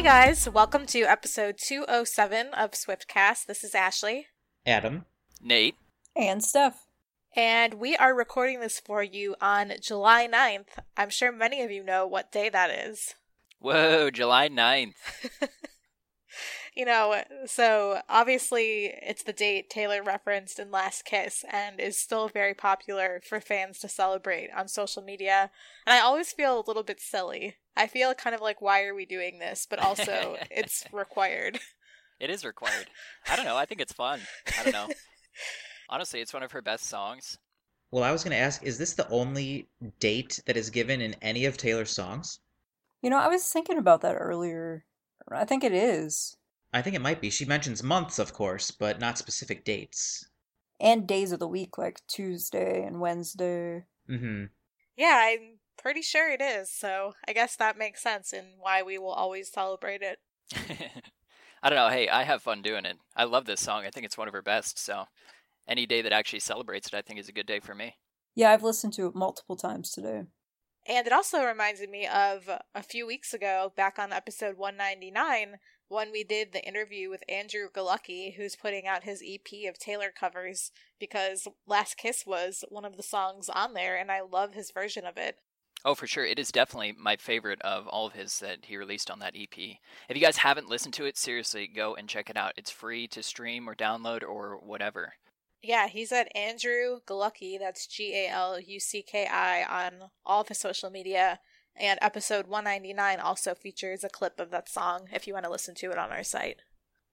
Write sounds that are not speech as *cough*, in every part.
Hey guys, welcome to episode 207 of Swiftcast. This is Ashley. Adam. Nate. And Steph. And we are recording this for you on July 9th. I'm sure many of you know what day that is. Whoa, July 9th. *laughs* you know, so obviously it's the date Taylor referenced in Last Kiss and is still very popular for fans to celebrate on social media. And I always feel a little bit silly. I feel kind of like, why are we doing this? But also, *laughs* it's required. It is required. I don't know. I think it's fun. I don't know. *laughs* Honestly, it's one of her best songs. Well, I was going to ask is this the only date that is given in any of Taylor's songs? You know, I was thinking about that earlier. I think it is. I think it might be. She mentions months, of course, but not specific dates. And days of the week, like Tuesday and Wednesday. Mm-hmm. Yeah, I'm pretty sure it is. So I guess that makes sense in why we will always celebrate it. *laughs* I don't know. Hey, I have fun doing it. I love this song. I think it's one of her best. So any day that actually celebrates it, I think is a good day for me. Yeah, I've listened to it multiple times today. And it also reminded me of a few weeks ago, back on episode 199, when we did the interview with Andrew Galucki, who's putting out his EP of Taylor covers, because Last Kiss was one of the songs on there, and I love his version of it. Oh, for sure. It is definitely my favorite of all of his that he released on that EP. If you guys haven't listened to it, seriously, go and check it out. It's free to stream or download or whatever. Yeah, he's at Andrew Galucki, that's G A L U C K I, on all of his social media. And episode 199 also features a clip of that song if you want to listen to it on our site.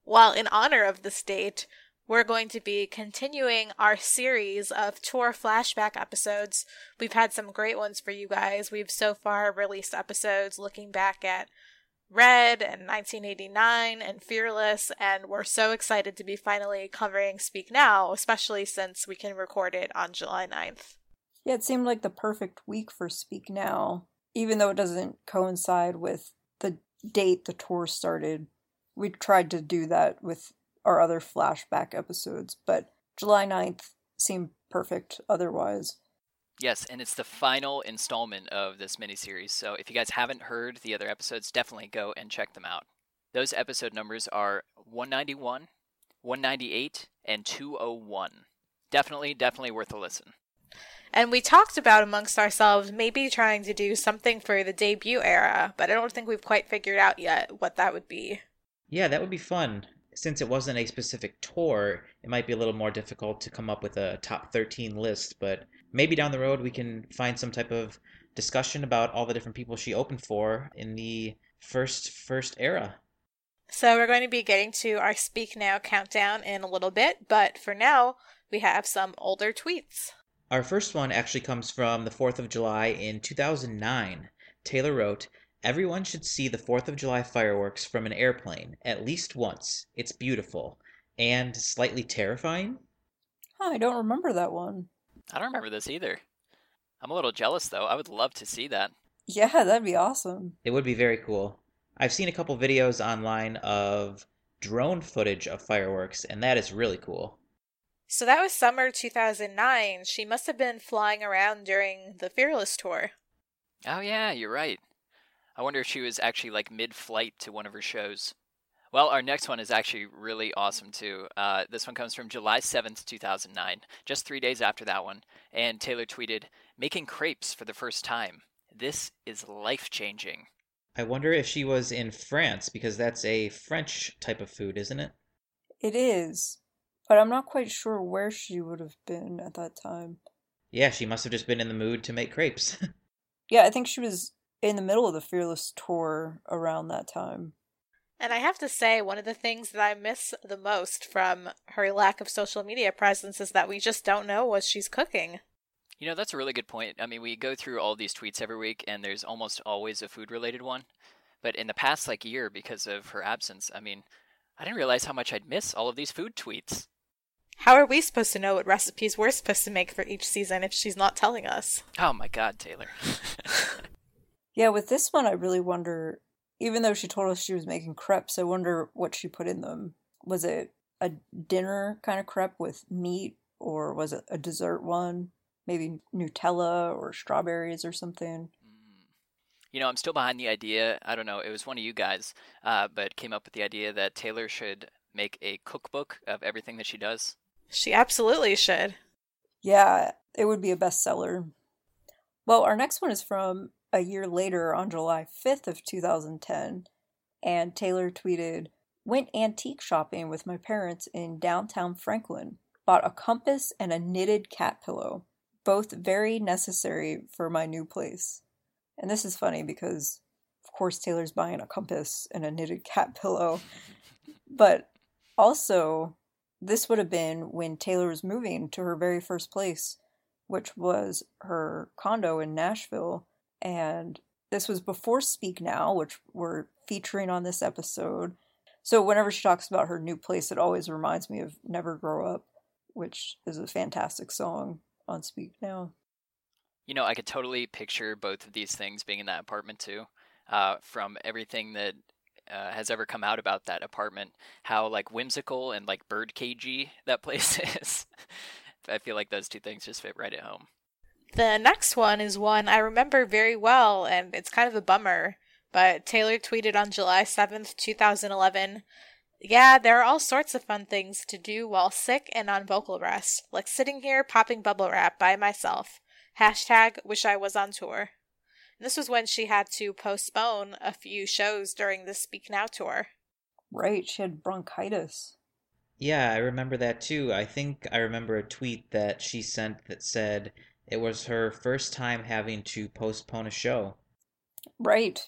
While in honor of this date, we're going to be continuing our series of tour flashback episodes. We've had some great ones for you guys. We've so far released episodes looking back at Red and 1989 and Fearless, and we're so excited to be finally covering Speak Now, especially since we can record it on July 9th. Yeah, it seemed like the perfect week for Speak Now, even though it doesn't coincide with the date the tour started. We tried to do that with our other flashback episodes, but July 9th seemed perfect otherwise. Yes, and it's the final installment of this miniseries. So if you guys haven't heard the other episodes, definitely go and check them out. Those episode numbers are 191, 198, and 201. Definitely, definitely worth a listen. And we talked about amongst ourselves maybe trying to do something for the debut era, but I don't think we've quite figured out yet what that would be. Yeah, that would be fun. Since it wasn't a specific tour, it might be a little more difficult to come up with a top 13 list, but maybe down the road we can find some type of discussion about all the different people she opened for in the first first era. So we're going to be getting to our speak now countdown in a little bit, but for now, we have some older tweets. Our first one actually comes from the 4th of July in 2009. Taylor wrote, Everyone should see the 4th of July fireworks from an airplane at least once. It's beautiful and slightly terrifying. Huh, I don't remember that one. I don't remember this either. I'm a little jealous though. I would love to see that. Yeah, that'd be awesome. It would be very cool. I've seen a couple videos online of drone footage of fireworks, and that is really cool. So that was summer 2009. She must have been flying around during the Fearless tour. Oh, yeah, you're right. I wonder if she was actually like mid flight to one of her shows. Well, our next one is actually really awesome too. Uh, this one comes from July 7th, 2009, just three days after that one. And Taylor tweeted, Making crepes for the first time. This is life changing. I wonder if she was in France because that's a French type of food, isn't it? It is, but I'm not quite sure where she would have been at that time. Yeah, she must have just been in the mood to make crepes. *laughs* yeah, I think she was in the middle of the Fearless tour around that time. And I have to say, one of the things that I miss the most from her lack of social media presence is that we just don't know what she's cooking. You know, that's a really good point. I mean, we go through all these tweets every week, and there's almost always a food related one. But in the past, like, year, because of her absence, I mean, I didn't realize how much I'd miss all of these food tweets. How are we supposed to know what recipes we're supposed to make for each season if she's not telling us? Oh my god, Taylor. *laughs* yeah, with this one, I really wonder even though she told us she was making crepes, I wonder what she put in them. Was it a dinner kind of crepe with meat, or was it a dessert one? Maybe Nutella or strawberries or something. You know, I'm still behind the idea. I don't know. It was one of you guys, uh, but came up with the idea that Taylor should make a cookbook of everything that she does. She absolutely should. Yeah, it would be a bestseller. Well, our next one is from a year later on July 5th of 2010, and Taylor tweeted, "Went antique shopping with my parents in downtown Franklin. Bought a compass and a knitted cat pillow, both very necessary for my new place." And this is funny because of course Taylor's buying a compass and a knitted cat *laughs* pillow, but also this would have been when Taylor was moving to her very first place which was her condo in Nashville. And this was before Speak Now, which we're featuring on this episode. So whenever she talks about her new place, it always reminds me of Never Grow Up, which is a fantastic song on Speak Now. You know, I could totally picture both of these things being in that apartment too. Uh, from everything that uh, has ever come out about that apartment, how like whimsical and like bird cagey that *laughs* place is. I feel like those two things just fit right at home. The next one is one I remember very well, and it's kind of a bummer. But Taylor tweeted on July 7th, 2011 Yeah, there are all sorts of fun things to do while sick and on vocal rest, like sitting here popping bubble wrap by myself. Hashtag wish I was on tour. And this was when she had to postpone a few shows during the Speak Now tour. Right, she had bronchitis. Yeah, I remember that too. I think I remember a tweet that she sent that said it was her first time having to postpone a show. Right.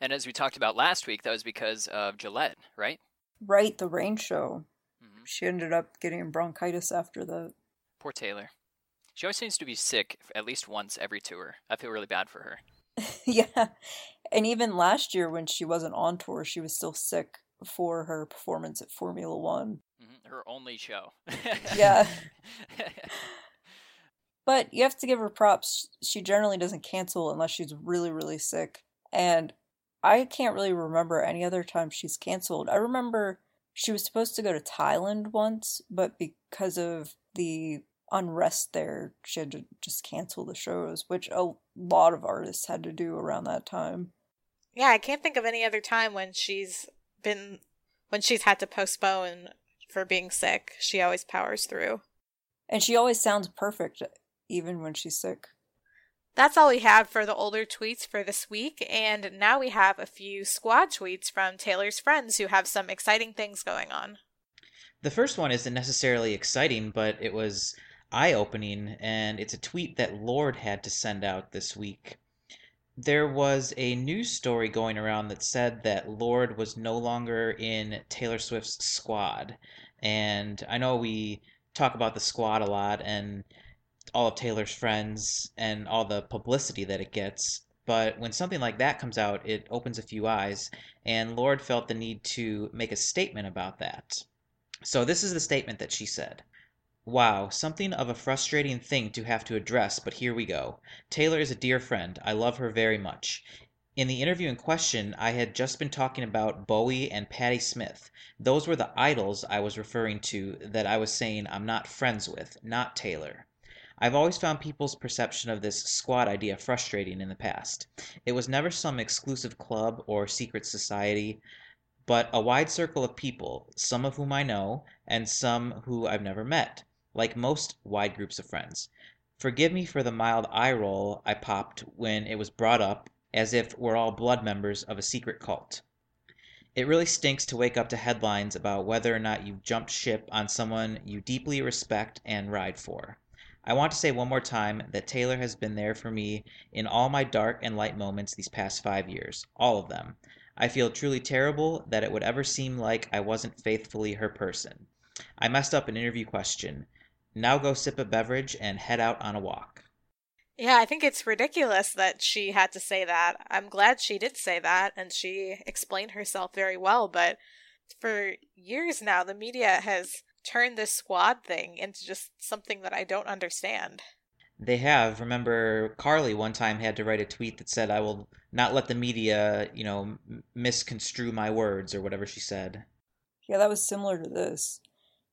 And as we talked about last week, that was because of Gillette, right? Right, the rain show. Mm-hmm. She ended up getting bronchitis after the. Poor Taylor. She always seems to be sick at least once every tour. I feel really bad for her. *laughs* yeah. And even last year when she wasn't on tour, she was still sick for her performance at Formula One. Mm-hmm. Her only show. yeah. *laughs* but you have to give her props. She generally doesn't cancel unless she's really, really sick. And I can't really remember any other time she's canceled. I remember she was supposed to go to Thailand once, but because of the unrest there, she had to just cancel the shows, which a lot of artists had to do around that time. Yeah, I can't think of any other time when she's been when she's had to postpone for being sick. She always powers through. And she always sounds perfect even when she's sick. That's all we have for the older tweets for this week, and now we have a few squad tweets from Taylor's friends who have some exciting things going on. The first one isn't necessarily exciting, but it was eye opening, and it's a tweet that Lorde had to send out this week there was a news story going around that said that Lorde was no longer in Taylor Swift's squad. And I know we talk about the squad a lot and all of Taylor's friends and all the publicity that it gets. But when something like that comes out, it opens a few eyes, and Lorde felt the need to make a statement about that. So this is the statement that she said. Wow, something of a frustrating thing to have to address, but here we go. Taylor is a dear friend. I love her very much. In the interview in question, I had just been talking about Bowie and Patti Smith. Those were the idols I was referring to that I was saying I'm not friends with, not Taylor. I've always found people's perception of this squad idea frustrating in the past. It was never some exclusive club or secret society, but a wide circle of people, some of whom I know, and some who I've never met like most wide groups of friends. Forgive me for the mild eye roll I popped when it was brought up as if we're all blood members of a secret cult. It really stinks to wake up to headlines about whether or not you've jumped ship on someone you deeply respect and ride for. I want to say one more time that Taylor has been there for me in all my dark and light moments these past five years, all of them. I feel truly terrible that it would ever seem like I wasn't faithfully her person. I messed up an interview question. Now go sip a beverage and head out on a walk. Yeah, I think it's ridiculous that she had to say that. I'm glad she did say that and she explained herself very well, but for years now, the media has turned this squad thing into just something that I don't understand. They have. Remember, Karlie one time had to write a tweet that said, I will not let the media, you know, misconstrue my words or whatever she said. Yeah, that was similar to this.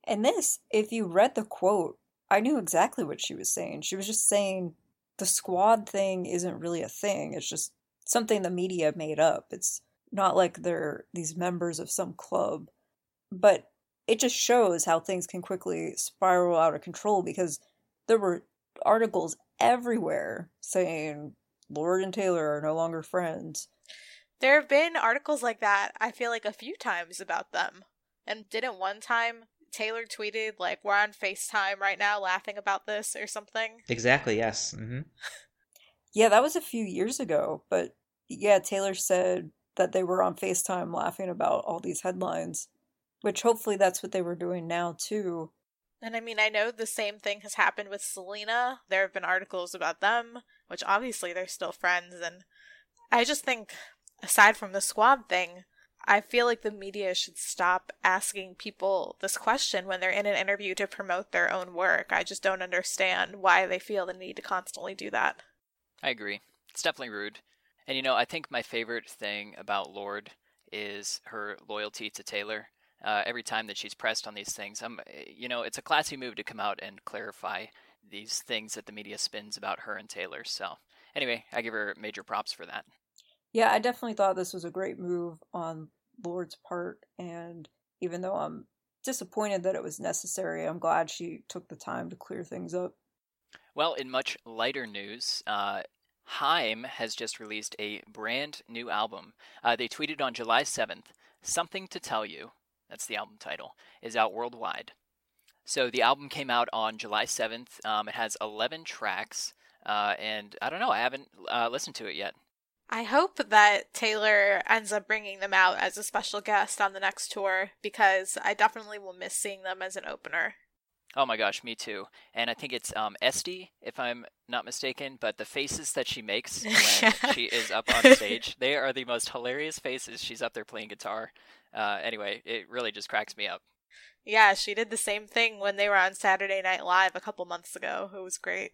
And this, if you read the quote, I knew exactly what she was saying. She was just saying the squad thing isn't really a thing. It's just something the media made up. It's not like they're these members of some club. But it just shows how things can quickly spiral out of control because there were articles everywhere saying Lorde and Taylor are no longer friends. There have been articles like that, I feel like a few times about them. And didn't one time Taylor tweeted, like, we're on FaceTime right now laughing about this or something? Exactly, yes. hmm Yeah, that was a few years ago. But yeah, Taylor said that they were on FaceTime laughing about all these headlines, which hopefully that's what they were doing now, too. And I mean, I know the same thing has happened with Selena. There have been articles about them, which obviously they're still friends. And I just think, aside from the squad thing, I feel like the media should stop asking people this question when they're in an interview to promote their own work. I just don't understand why they feel the need to constantly do that. I agree. It's definitely rude. And you know, I think my favorite thing about Lorde is her loyalty to Taylor. Uh, every time that she's pressed on these things, I'm, you know, it's a classy move to come out and clarify these things that the media spins about her and Taylor. So, anyway, I give her major props for that. Yeah, I definitely thought this was a great move on Lorde's part, and even though I'm disappointed that it was necessary, I'm glad she took the time to clear things up. Well, in much lighter news, uh, Haim has just released a brand new album. Uh, they tweeted on July 7th, Something to Tell You, that's the album title, is out worldwide. So the album came out on July 7th. Um, it has 11 tracks, uh, and I don't know, I haven't uh, listened to it yet. I hope that Taylor ends up bringing them out as a special guest on the next tour because I definitely will miss seeing them as an opener. Oh my gosh, me too. And I think it's um, Este, if I'm not mistaken. But the faces that she makes *laughs* when she is up on stage, they are the most hilarious faces. She's up there playing guitar. Uh, anyway, it really just cracks me up. Yeah, she did the same thing when they were on Saturday Night Live a couple months ago. It was great.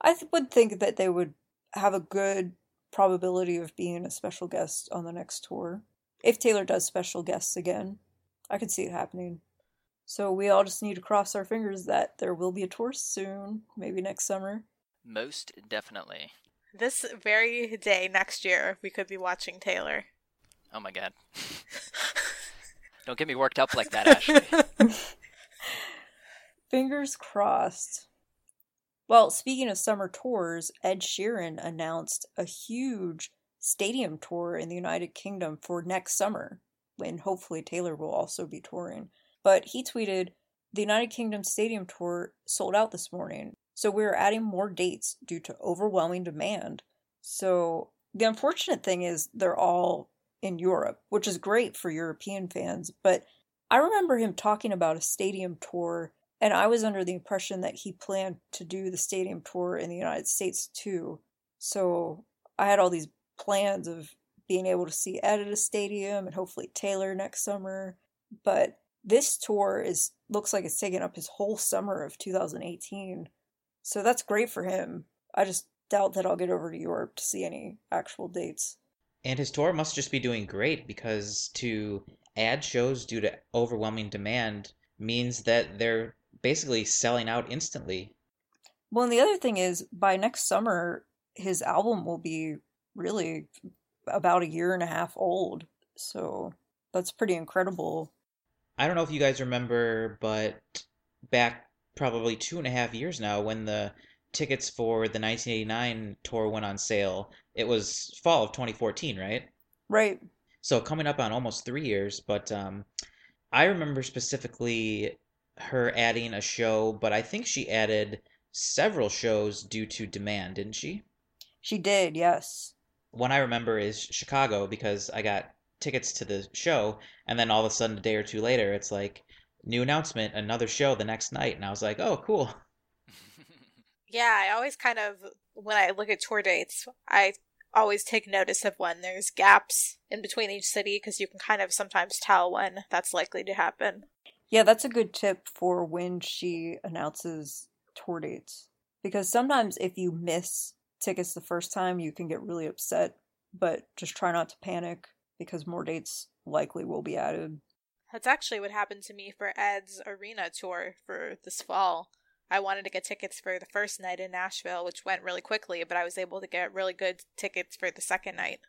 I th- would think that they would have a good probability of being a special guest on the next tour. If Taylor does special guests again, I could see it happening. So we all just need to cross our fingers that there will be a tour soon, maybe next summer. Most definitely. This very day next year, we could be watching Taylor. Oh my god. *laughs* Don't get me worked up like that, Ashley. *laughs* Fingers crossed. Well, speaking of summer tours, Ed Sheeran announced a huge stadium tour in the United Kingdom for next summer, when hopefully Taylor will also be touring. But he tweeted, The United Kingdom stadium tour sold out this morning, so we're adding more dates due to overwhelming demand. So the unfortunate thing is they're all in Europe, which is great for European fans, but I remember him talking about a stadium tour and I was under the impression that he planned to do the stadium tour in the United States too. So I had all these plans of being able to see Ed at a stadium and hopefully Taylor next summer. But this tour is looks like it's taking up his whole summer of 2018. So that's great for him. I just doubt that I'll get over to Europe to see any actual dates. And his tour must just be doing great because to add shows due to overwhelming demand means that they're basically selling out instantly. Well, and the other thing is, by next summer, his album will be really about a year and a half old. So that's pretty incredible. I don't know if you guys remember, but back probably two and a half years now, when the tickets for the 1989 tour went on sale, it was fall of 2014, right? Right. So coming up on almost three years, but um, I remember specifically her adding a show, but I think she added several shows due to demand, didn't she? She did, yes. One I remember is Chicago because I got tickets to the show, and then all of a sudden, a day or two later, it's like, new announcement, another show the next night. And I was like, oh, cool. *laughs* yeah, I always kind of, when I look at tour dates, I always take notice of when there's gaps in between each city because you can kind of sometimes tell when that's likely to happen. Yeah, that's a good tip for when she announces tour dates. Because sometimes if you miss tickets the first time, you can get really upset, but just try not to panic because more dates likely will be added. That's actually what happened to me for Ed's arena tour for this fall. I wanted to get tickets for the first night in Nashville, which went really quickly, but I was able to get really good tickets for the second night.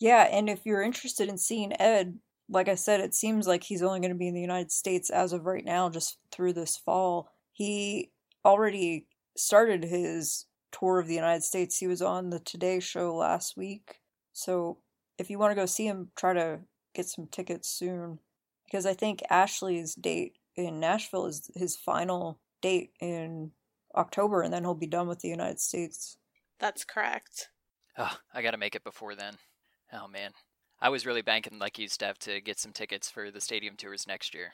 Yeah, and if you're interested in seeing Ed, like I said, it seems like he's only going to be in the United States as of right now, just through this fall. He already started his tour of the United States. He was on the Today Show last week. So if you want to go see him, try to get some tickets soon. Because I think Ashley's date in Nashville is his final date in October, and then he'll be done with the United States. That's correct. Oh, I gotta make it before then. Oh man. I was really banking like you, Steph, to get some tickets for the stadium tours next year.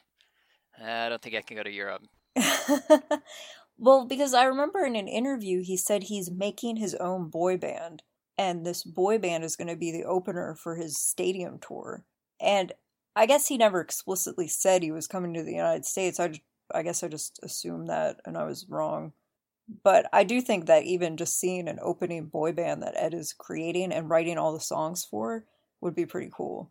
I don't think I can go to Europe. *laughs* well, because I remember in an interview he said he's making his own boy band, and this boy band is going to be the opener for his stadium tour. And I guess he never explicitly said he was coming to the United States. I, I guess I just assumed that, and I was wrong. But I do think that even just seeing an opening boy band that Ed is creating and writing all the songs for would be pretty cool.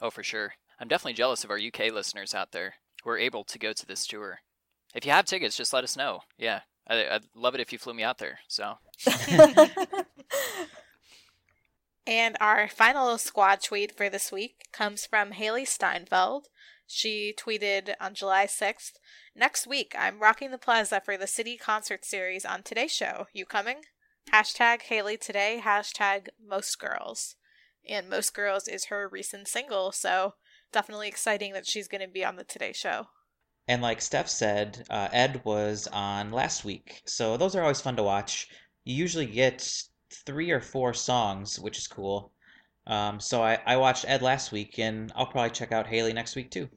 Oh, for sure. I'm definitely jealous of our UK listeners out there who are able to go to this tour. If you have tickets, just let us know. Yeah, I, would love it if you flew me out there. So. *laughs* and our final squad tweet for this week comes from Hailee Steinfeld. She tweeted on July 6th Next week, I'm rocking the plaza for the City Concert Series on Today's Show. You coming? Hashtag Hailee Today, hashtag Most Girls and Most Girls is her recent single, so definitely exciting that she's going to be on the Today Show. And like Steph said, uh, Ed was on last week, so those are always fun to watch. You usually get three or four songs, which is cool. Um, so I, I watched Ed last week, and I'll probably check out Hailee next week too.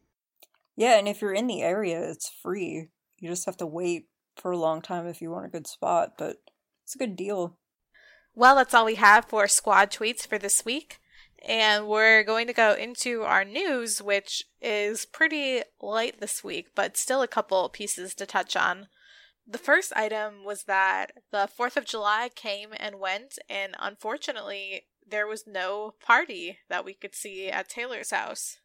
Yeah, and if you're in the area, it's free. You just have to wait for a long time if you want a good spot, but it's a good deal. Well, that's all we have for squad tweets for this week. And we're going to go into our news, which is pretty light this week, but still a couple pieces to touch on. The first item was that the 4th of July came and went, and unfortunately, there was no party that we could see at Taylor's house.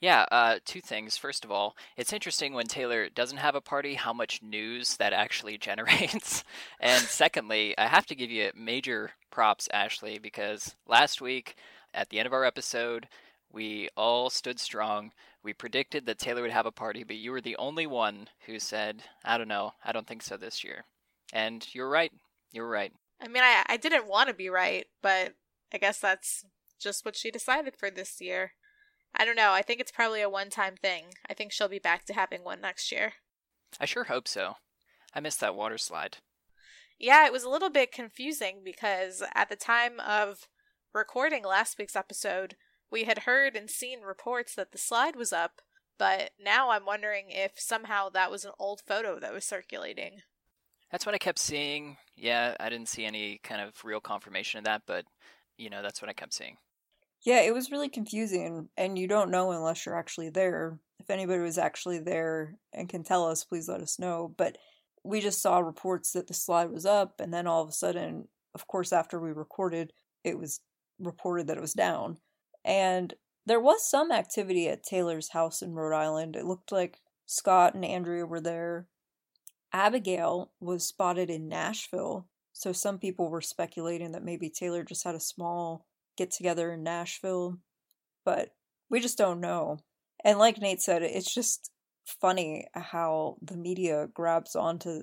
Yeah, uh, two things. First of all, it's interesting when Taylor doesn't have a party how much news that actually *laughs* generates. and secondly, I have to give you major props, Ashley, because last week at the end of our episode, we all stood strong. We predicted that Taylor would have a party, but you were the only one who said, I don't know, I don't think so this year. And you're right. You're right. I mean, I, I didn't want to be right, but I guess that's just what she decided for this year. I don't know. I think it's probably a one time thing. I think she'll be back to having one next year. I sure hope so. I missed that water slide. Yeah, it was a little bit confusing because at the time of recording last week's episode, we had heard and seen reports that the slide was up, but now I'm wondering if somehow that was an old photo that was circulating. That's what I kept seeing. Yeah, I didn't see any kind of real confirmation of that, but you know, that's what I kept seeing. Yeah, it was really confusing, and you don't know unless you're actually there. If anybody was actually there and can tell us, please let us know. But we just saw reports that the slide was up, and then all of a sudden, of course, after we recorded, it was reported that it was down. And there was some activity at Taylor's house in Rhode Island. It looked like Scott and Andrea were there. Abigail was spotted in Nashville, so some people were speculating that maybe Taylor just had a small get together in Nashville, but we just don't know. And like Nate said, it's just funny how the media grabs onto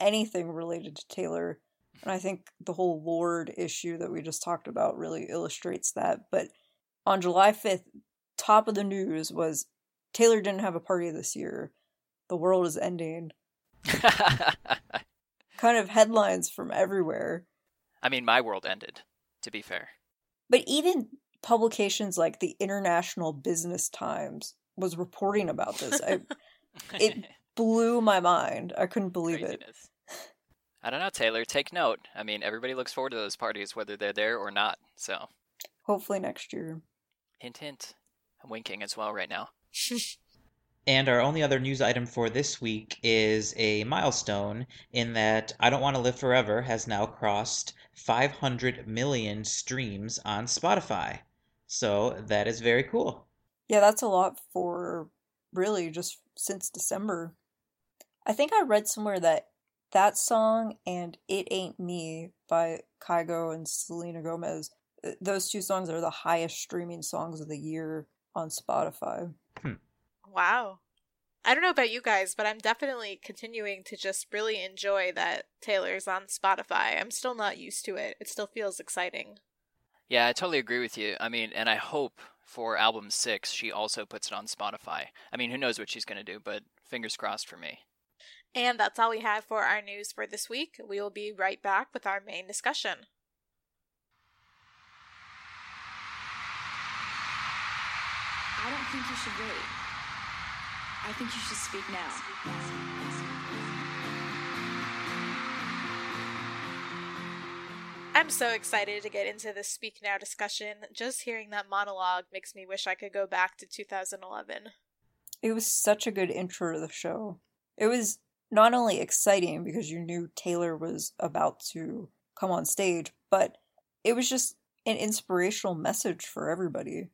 anything related to Taylor. And I think the whole Lorde issue that we just talked about really illustrates that. But on July 5th, top of the news was Taylor didn't have a party this year. The world is ending. *laughs* kind of headlines from everywhere. I mean, my world ended, to be fair. But even publications like the International Business Times was reporting about this. I, *laughs* it *laughs* blew my mind. I couldn't believe Craziness. it. I don't know, Taylor. Take note. I mean, everybody looks forward to those parties, whether they're there or not. So, hopefully next year. Hint, hint. I'm winking as well right now. *laughs* and our only other news item for this week is a milestone in that I Don't Want to Live Forever has now crossed 500 million streams on Spotify. So that is very cool. Yeah, that's a lot for really just since December. I think I read somewhere that that song and It Ain't Me by Kygo and Selena Gomez, those two songs are the highest streaming songs of the year on Spotify. Wow. I don't know about you guys, but I'm definitely continuing to just really enjoy that Taylor's on Spotify. I'm still not used to it. It still feels exciting. Yeah, I totally agree with you. I mean, and I hope for album six she also puts it on Spotify. I mean, who knows what she's going to do, but fingers crossed for me. And that's all we have for our news for this week. We will be right back with our main discussion. I don't think you should wait. I think you should speak now. I'm so excited to get into this Speak Now discussion. Just hearing that monologue makes me wish I could go back to 2011. It was such a good intro to the show. It was not only exciting because you knew Taylor was about to come on stage, but it was just an inspirational message for everybody.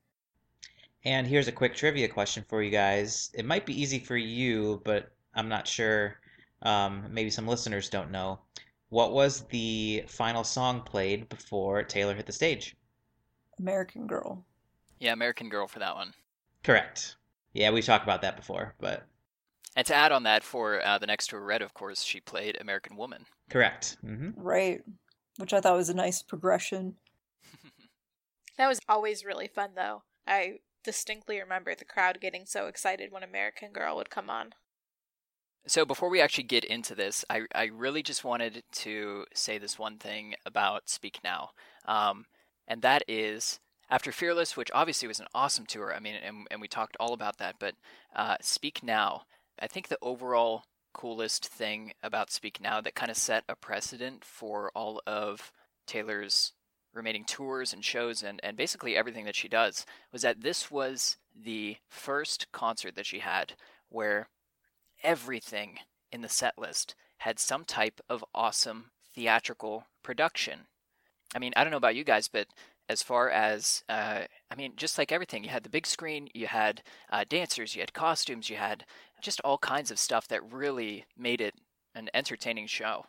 And here's a quick trivia question for you guys. It might be easy for you, but I'm not sure. Um, maybe some listeners don't know. What was the final song played before Taylor hit the stage? American Girl. Yeah, American Girl for that one. Correct. Yeah, we talked about that before, but And to add on that, for uh, the next tour, Red, of course, she played American Woman. correct. hmm Right. Which I thought was a nice progression. *laughs* That was always really fun, though. I distinctly remember the crowd getting so excited when American Girl would come on. So before we actually get into this, I, I really just wanted to say this one thing about Speak Now, um, and that is after Fearless, which obviously was an awesome tour. I mean, and, and we talked all about that. But uh, Speak Now, I think the overall coolest thing about Speak Now that kind of set a precedent for all of Taylor's remaining tours and shows and, and basically everything that she does was that this was the first concert that she had where everything in the set list had some type of awesome theatrical production. I mean, I don't know about you guys, but as far as, uh, I mean, just like everything, you had the big screen, you had uh, dancers, you had costumes, you had just all kinds of stuff that really made it an entertaining show.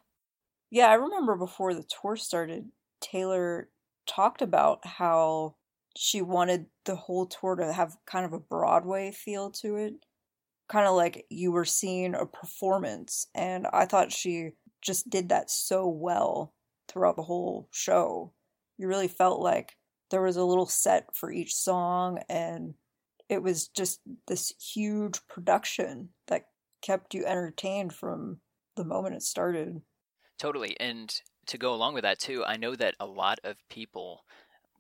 Yeah, I remember before the tour started, Taylor talked about how she wanted the whole tour to have kind of a Broadway feel to it. Kind of like you were seeing a performance. And I thought she just did that so well throughout the whole show. You really felt like there was a little set for each song, and it was just this huge production that kept you entertained from the moment it started. Totally. And to go along with that, too, I know that a lot of people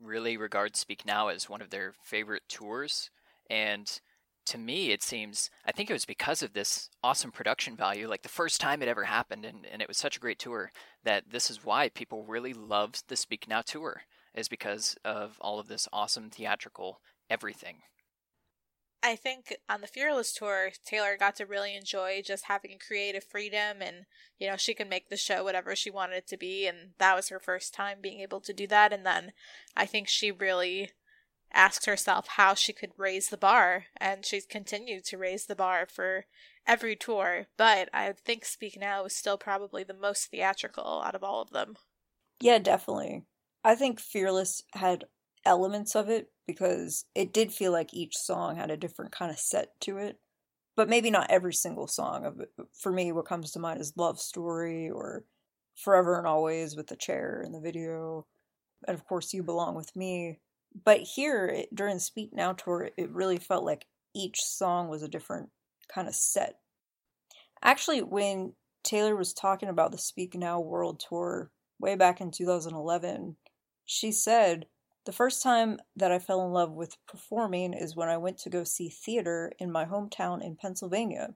really regard Speak Now as one of their favorite tours. And to me, it seems, I think it was because of this awesome production value, like the first time it ever happened, and, and it was such a great tour, that this is why people really loved the Speak Now tour, is because of all of this awesome theatrical everything. I think on the Fearless tour, Taylor got to really enjoy just having creative freedom and, you know, she could make the show whatever she wanted it to be. And that was her first time being able to do that. And then I think she really asked herself how she could raise the bar. And she's continued to raise the bar for every tour. But I think Speak Now is still probably the most theatrical out of all of them. Yeah, definitely. I think Fearless had elements of it because it did feel like each song had a different kind of set to it. But maybe not every single song of. For me, what comes to mind is Love Story or Forever and Always with the chair in the video. And of course, You Belong With Me. But here, it, during Speak Now tour, it really felt like each song was a different kind of set. Actually, when Taylor was talking about the Speak Now World Tour way back in 2011, she said, The first time that I fell in love with performing is when I went to go see theater in my hometown in Pennsylvania.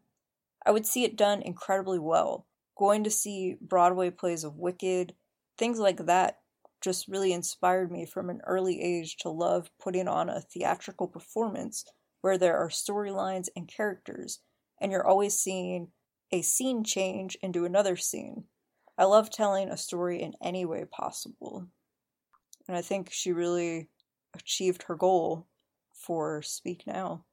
I would see it done incredibly well. Going to see Broadway plays of Wicked, things like that just really inspired me from an early age to love putting on a theatrical performance where there are storylines and characters, and you're always seeing a scene change into another scene. I love telling a story in any way possible. And I think she really achieved her goal for Speak Now.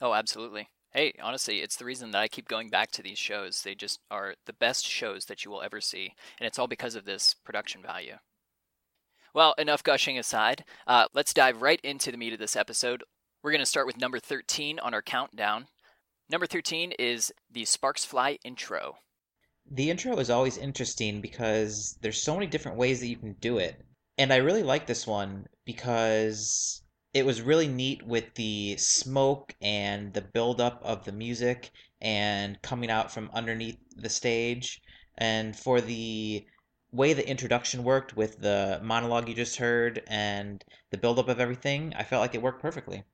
Oh, absolutely. Hey, honestly, it's the reason that I keep going back to these shows. They just are the best shows that you will ever see, and it's all because of this production value. Well, enough gushing aside. Uh, let's dive right into the meat of this episode. We're going to start with number 13 on our countdown. Number 13 is the Sparks Fly intro. The intro is always interesting because there's so many different ways that you can do it. And I really like this one because it was really neat with the smoke and the buildup of the music and coming out from underneath the stage. And for the way the introduction worked with the monologue you just heard and the buildup of everything, I felt like it worked perfectly.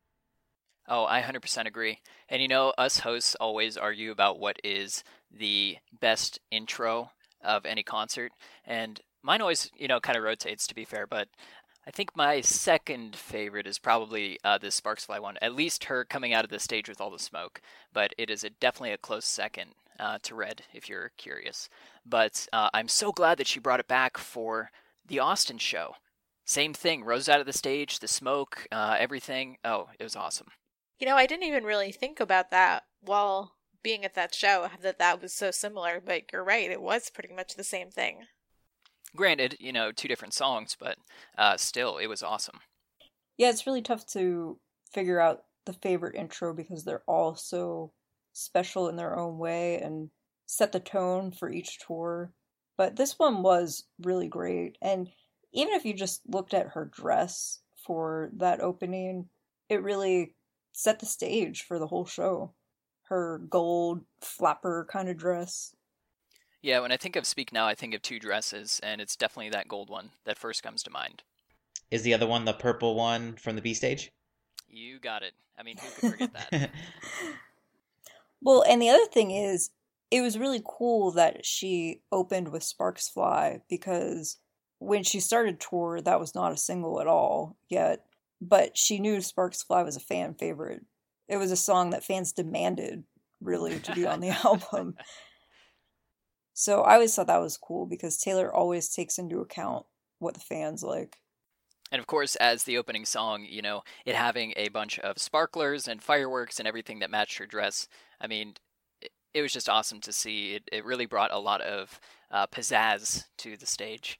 Oh, I 100% agree. And you know, us hosts always argue about what is the best intro of any concert. And mine always, you know, kind of rotates to be fair, but I think my second favorite is probably uh, the Sparks Fly one. At least her coming out of the stage with all the smoke, but it is a, definitely a close second uh, to Red, if you're curious. But uh, I'm so glad that she brought it back for the Austin show. Same thing, rose out of the stage, the smoke, uh, everything. Oh, it was awesome. You know, I didn't even really think about that while being at that show, that that was so similar, but you're right, it was pretty much the same thing. Granted, you know, two different songs, but uh, still, it was awesome. Yeah, it's really tough to figure out the favorite intro because they're all so special in their own way and set the tone for each tour. But this one was really great. And even if you just looked at her dress for that opening, it really set the stage for the whole show. Her gold flapper kind of dress. Yeah, when I think of Speak Now, I think of two dresses, and it's definitely that gold one that first comes to mind. Is the other one the purple one from the B stage? You got it. I mean, who could forget that? *laughs* well, and the other thing is, it was really cool that she opened with Sparks Fly because when she started tour, that was not a single at all yet. But she knew Sparks Fly was a fan favorite. It was a song that fans demanded, really, to be on the *laughs* album. So I always thought that was cool because Taylor always takes into account what the fans like. And of course, as the opening song, you know, it having a bunch of sparklers and fireworks and everything that matched her dress. I mean, it, it was just awesome to see. It, it really brought a lot of uh, pizzazz to the stage.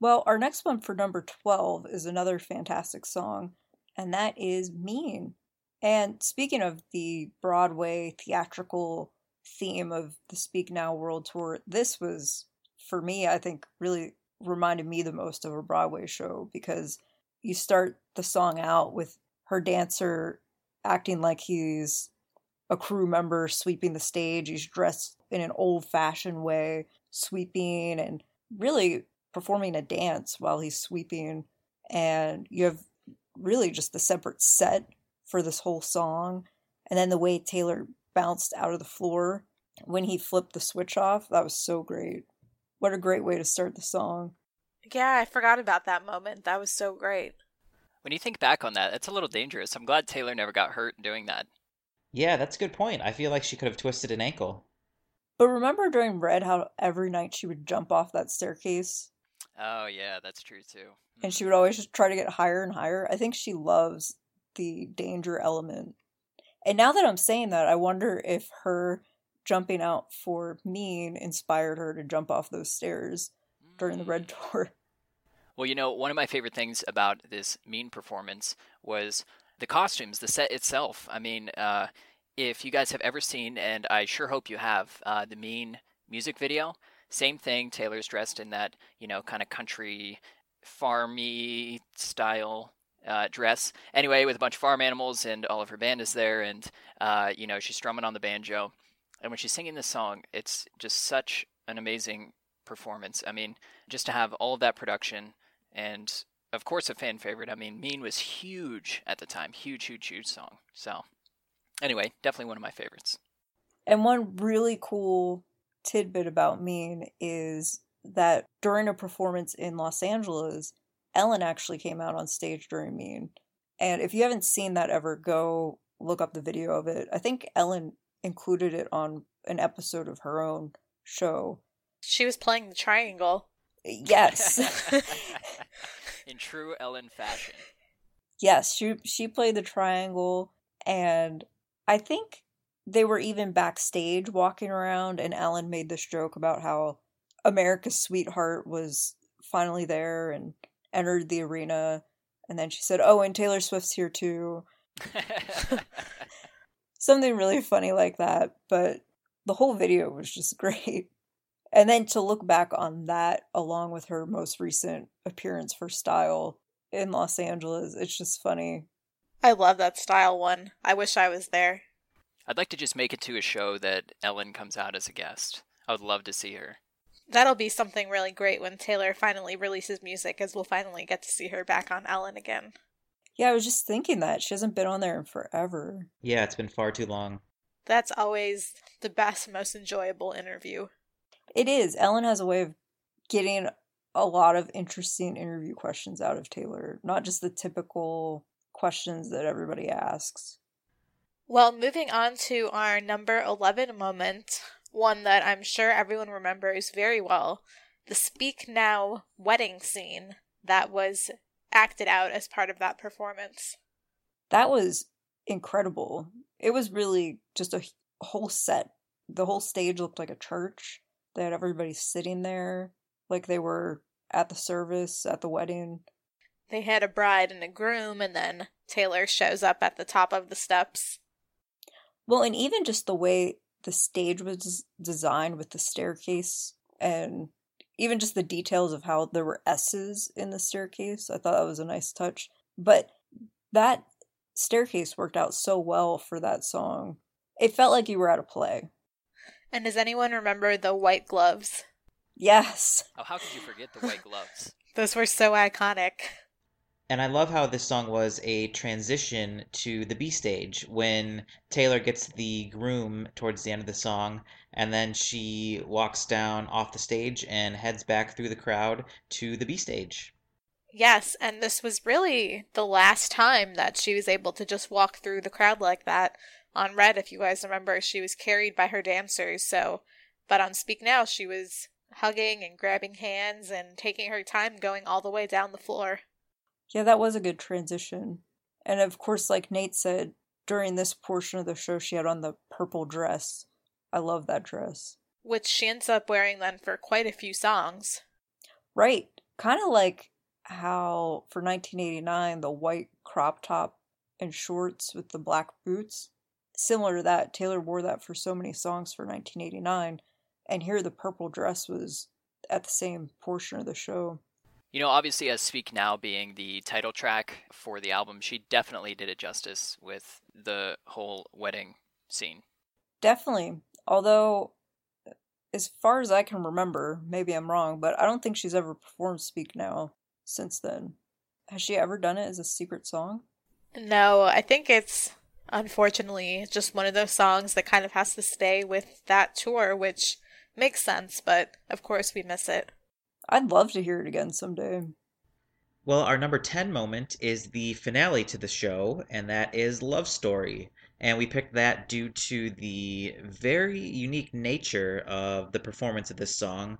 Well, our next one for number 12 is another fantastic song, and that is Mean. And speaking of the Broadway theatrical theme of the Speak Now World Tour, this was, for me, I think, really reminded me the most of a Broadway show because you start the song out with her dancer acting like he's a crew member sweeping the stage. He's dressed in an old fashioned way, sweeping and really performing a dance while he's sweeping. And you have really just the separate set for this whole song. And then the way Taylor bounced out of the floor when he flipped the switch off. That was so great. What a great way to start the song. Yeah, I forgot about that moment. That was so great. When you think back on that, it's a little dangerous. I'm glad Taylor never got hurt doing that. Yeah, that's a good point. I feel like she could have twisted an ankle. But remember during Red how every night she would jump off that staircase? Oh, yeah, that's true too. And she hmm. would always just try to get higher and higher. I think she loves the danger element. And now that I'm saying that, I wonder if her jumping out for Mean inspired her to jump off those stairs during the Red *laughs* Mm. Tour. Well, you know, one of my favorite things about this Mean performance was the costumes, the set itself. I mean, uh, if you guys have ever seen, and I sure hope you have, uh, the Mean music video, same thing. Taylor's dressed in that, you know, kind of country, farmy style uh, dress. Anyway, with a bunch of farm animals, and all of her band is there, and uh, you know she's strumming on the banjo. And when she's singing this song, it's just such an amazing performance. I mean, just to have all of that production, and of course a fan favorite. I mean, Mean was huge at the time, huge, huge, huge song. So, anyway, definitely one of my favorites. And one really cool tidbit about Mean is that during a performance in Los Angeles, Ellen actually came out on stage during Mean. And if you haven't seen that ever, go look up the video of it. I think Ellen included it on an episode of her own show. She was playing the triangle. Yes. *laughs* *laughs* In true Ellen fashion. yes, she she played the triangle and I think they were even backstage walking around, and Ellen made this joke about how America's Sweetheart was finally there and entered the arena. And then she said, Oh, and Taylor Swift's here too. *laughs* Something really funny like that. But the whole video was just *laughs* great. And then to look back on that along with her most recent appearance for Style in Los Angeles, it's just funny. I love that style one. I wish I was there. I'd like to just make it to a show that Ellen comes out as a guest. I would love to see her. That'll be something really great when Taylor finally releases music, as we'll finally get to see her back on Ellen again. Yeah, I was just thinking that. She hasn't been on there in forever. Yeah, it's been far too long. That's always the best, most enjoyable interview. It is. Ellen has a way of getting a lot of interesting interview questions out of Taylor, not just the typical questions that everybody asks. Well, moving on to our number 11 moment, one that I'm sure everyone remembers very well the Speak Now wedding scene that was acted out as part of that performance. That was incredible. It was really just a whole set. The whole stage looked like a church. They had everybody sitting there like they were at the service, at the wedding. They had a bride and a groom, and then Taylor shows up at the top of the steps. Well, and even just the way the stage was designed with the staircase and even just the details of how there were S's in the staircase. I thought that was a nice touch. But that staircase worked out so well for that song. It felt like you were at a play. And does anyone remember the white gloves? Yes. Oh, how could you forget the white gloves? *laughs* Those were so iconic. And I love how this song was a transition to the B stage when Taylor gets the groom towards the end of the song, and then she walks down off the stage and heads back through the crowd to the B stage. Yes, and this was really the last time that she was able to just walk through the crowd like that. On Red, if you guys remember, she was carried by her dancers, so but on Speak Now she was hugging and grabbing hands and taking her time going all the way down the floor. Yeah, that was a good transition. And of course, like Nate said, during this portion of the show, she had on the purple dress. I love that dress. Which she ends up wearing then for quite a few songs. Right. Kind of like how for 1989, the white crop top and shorts with the black boots. Similar to that, Taylor wore that for so many songs for 1989. And here the purple dress was at the same portion of the show. You know, obviously, as Speak Now being the title track for the album, she definitely did it justice with the whole wedding scene. Definitely. Although, as far as I can remember, maybe I'm wrong, but I don't think she's ever performed Speak Now since then. Has she ever done it as a secret song? No, I think it's unfortunately just one of those songs that kind of has to stay with that tour, which makes sense, but of course we miss it. I'd love to hear it again someday. Well, our number 10 moment is the finale to the show, and that is Love Story. And we picked that due to the very unique nature of the performance of this song.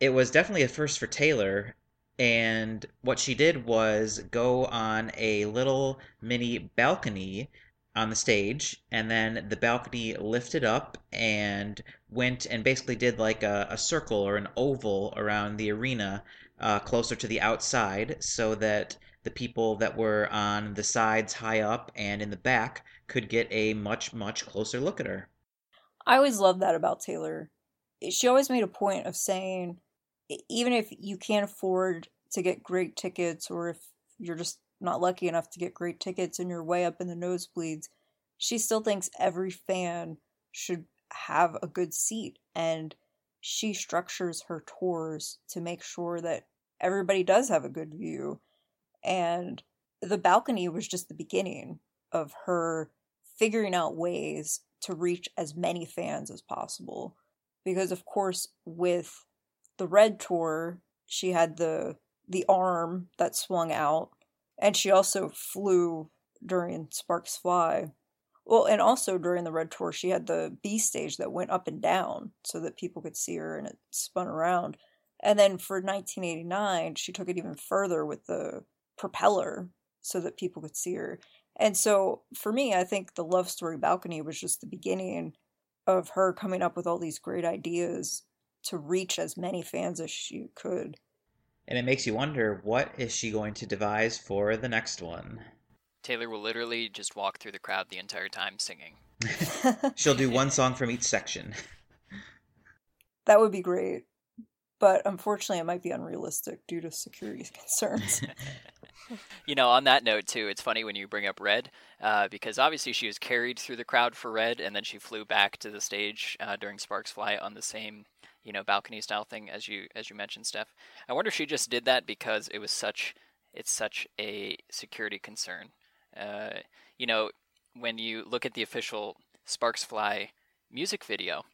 It was definitely a first for Taylor, and what she did was go on a little mini balcony on the stage, and then the balcony lifted up and went and basically did like a, a circle or an oval around the arena uh, closer to the outside so that the people that were on the sides high up and in the back could get a much, much closer look at her. I always loved that about Taylor. She always made a point of saying, even if you can't afford to get great tickets or if you're just not lucky enough to get great tickets and you're way up in the nosebleeds, she still thinks every fan should have a good seat and she structures her tours to make sure that everybody does have a good view. And the balcony was just the beginning of her figuring out ways to reach as many fans as possible. Because of course with the red tour, she had the the arm that swung out and she also flew during Sparks Fly. Well, and also during the Red Tour, she had the B stage that went up and down so that people could see her and it spun around. And then for 1989, she took it even further with the propeller so that people could see her. And so for me, I think the Love Story Balcony was just the beginning of her coming up with all these great ideas to reach as many fans as she could. And it makes you wonder what is she going to devise for the next one? Taylor will literally just walk through the crowd the entire time singing. *laughs* She'll do one *laughs* song from each section. That would be great. But unfortunately, it might be unrealistic due to security *laughs* concerns. you know, on that note, too, it's funny when you bring up Red, uh, because obviously she was carried through the crowd for Red, and then she flew back to the stage uh, during Sparks Fly on the same, you know, balcony style thing as you as you mentioned, Steph. I wonder if she just did that because it was such it's such a security concern. Uh, you know, when you look at the official Sparks Fly music video,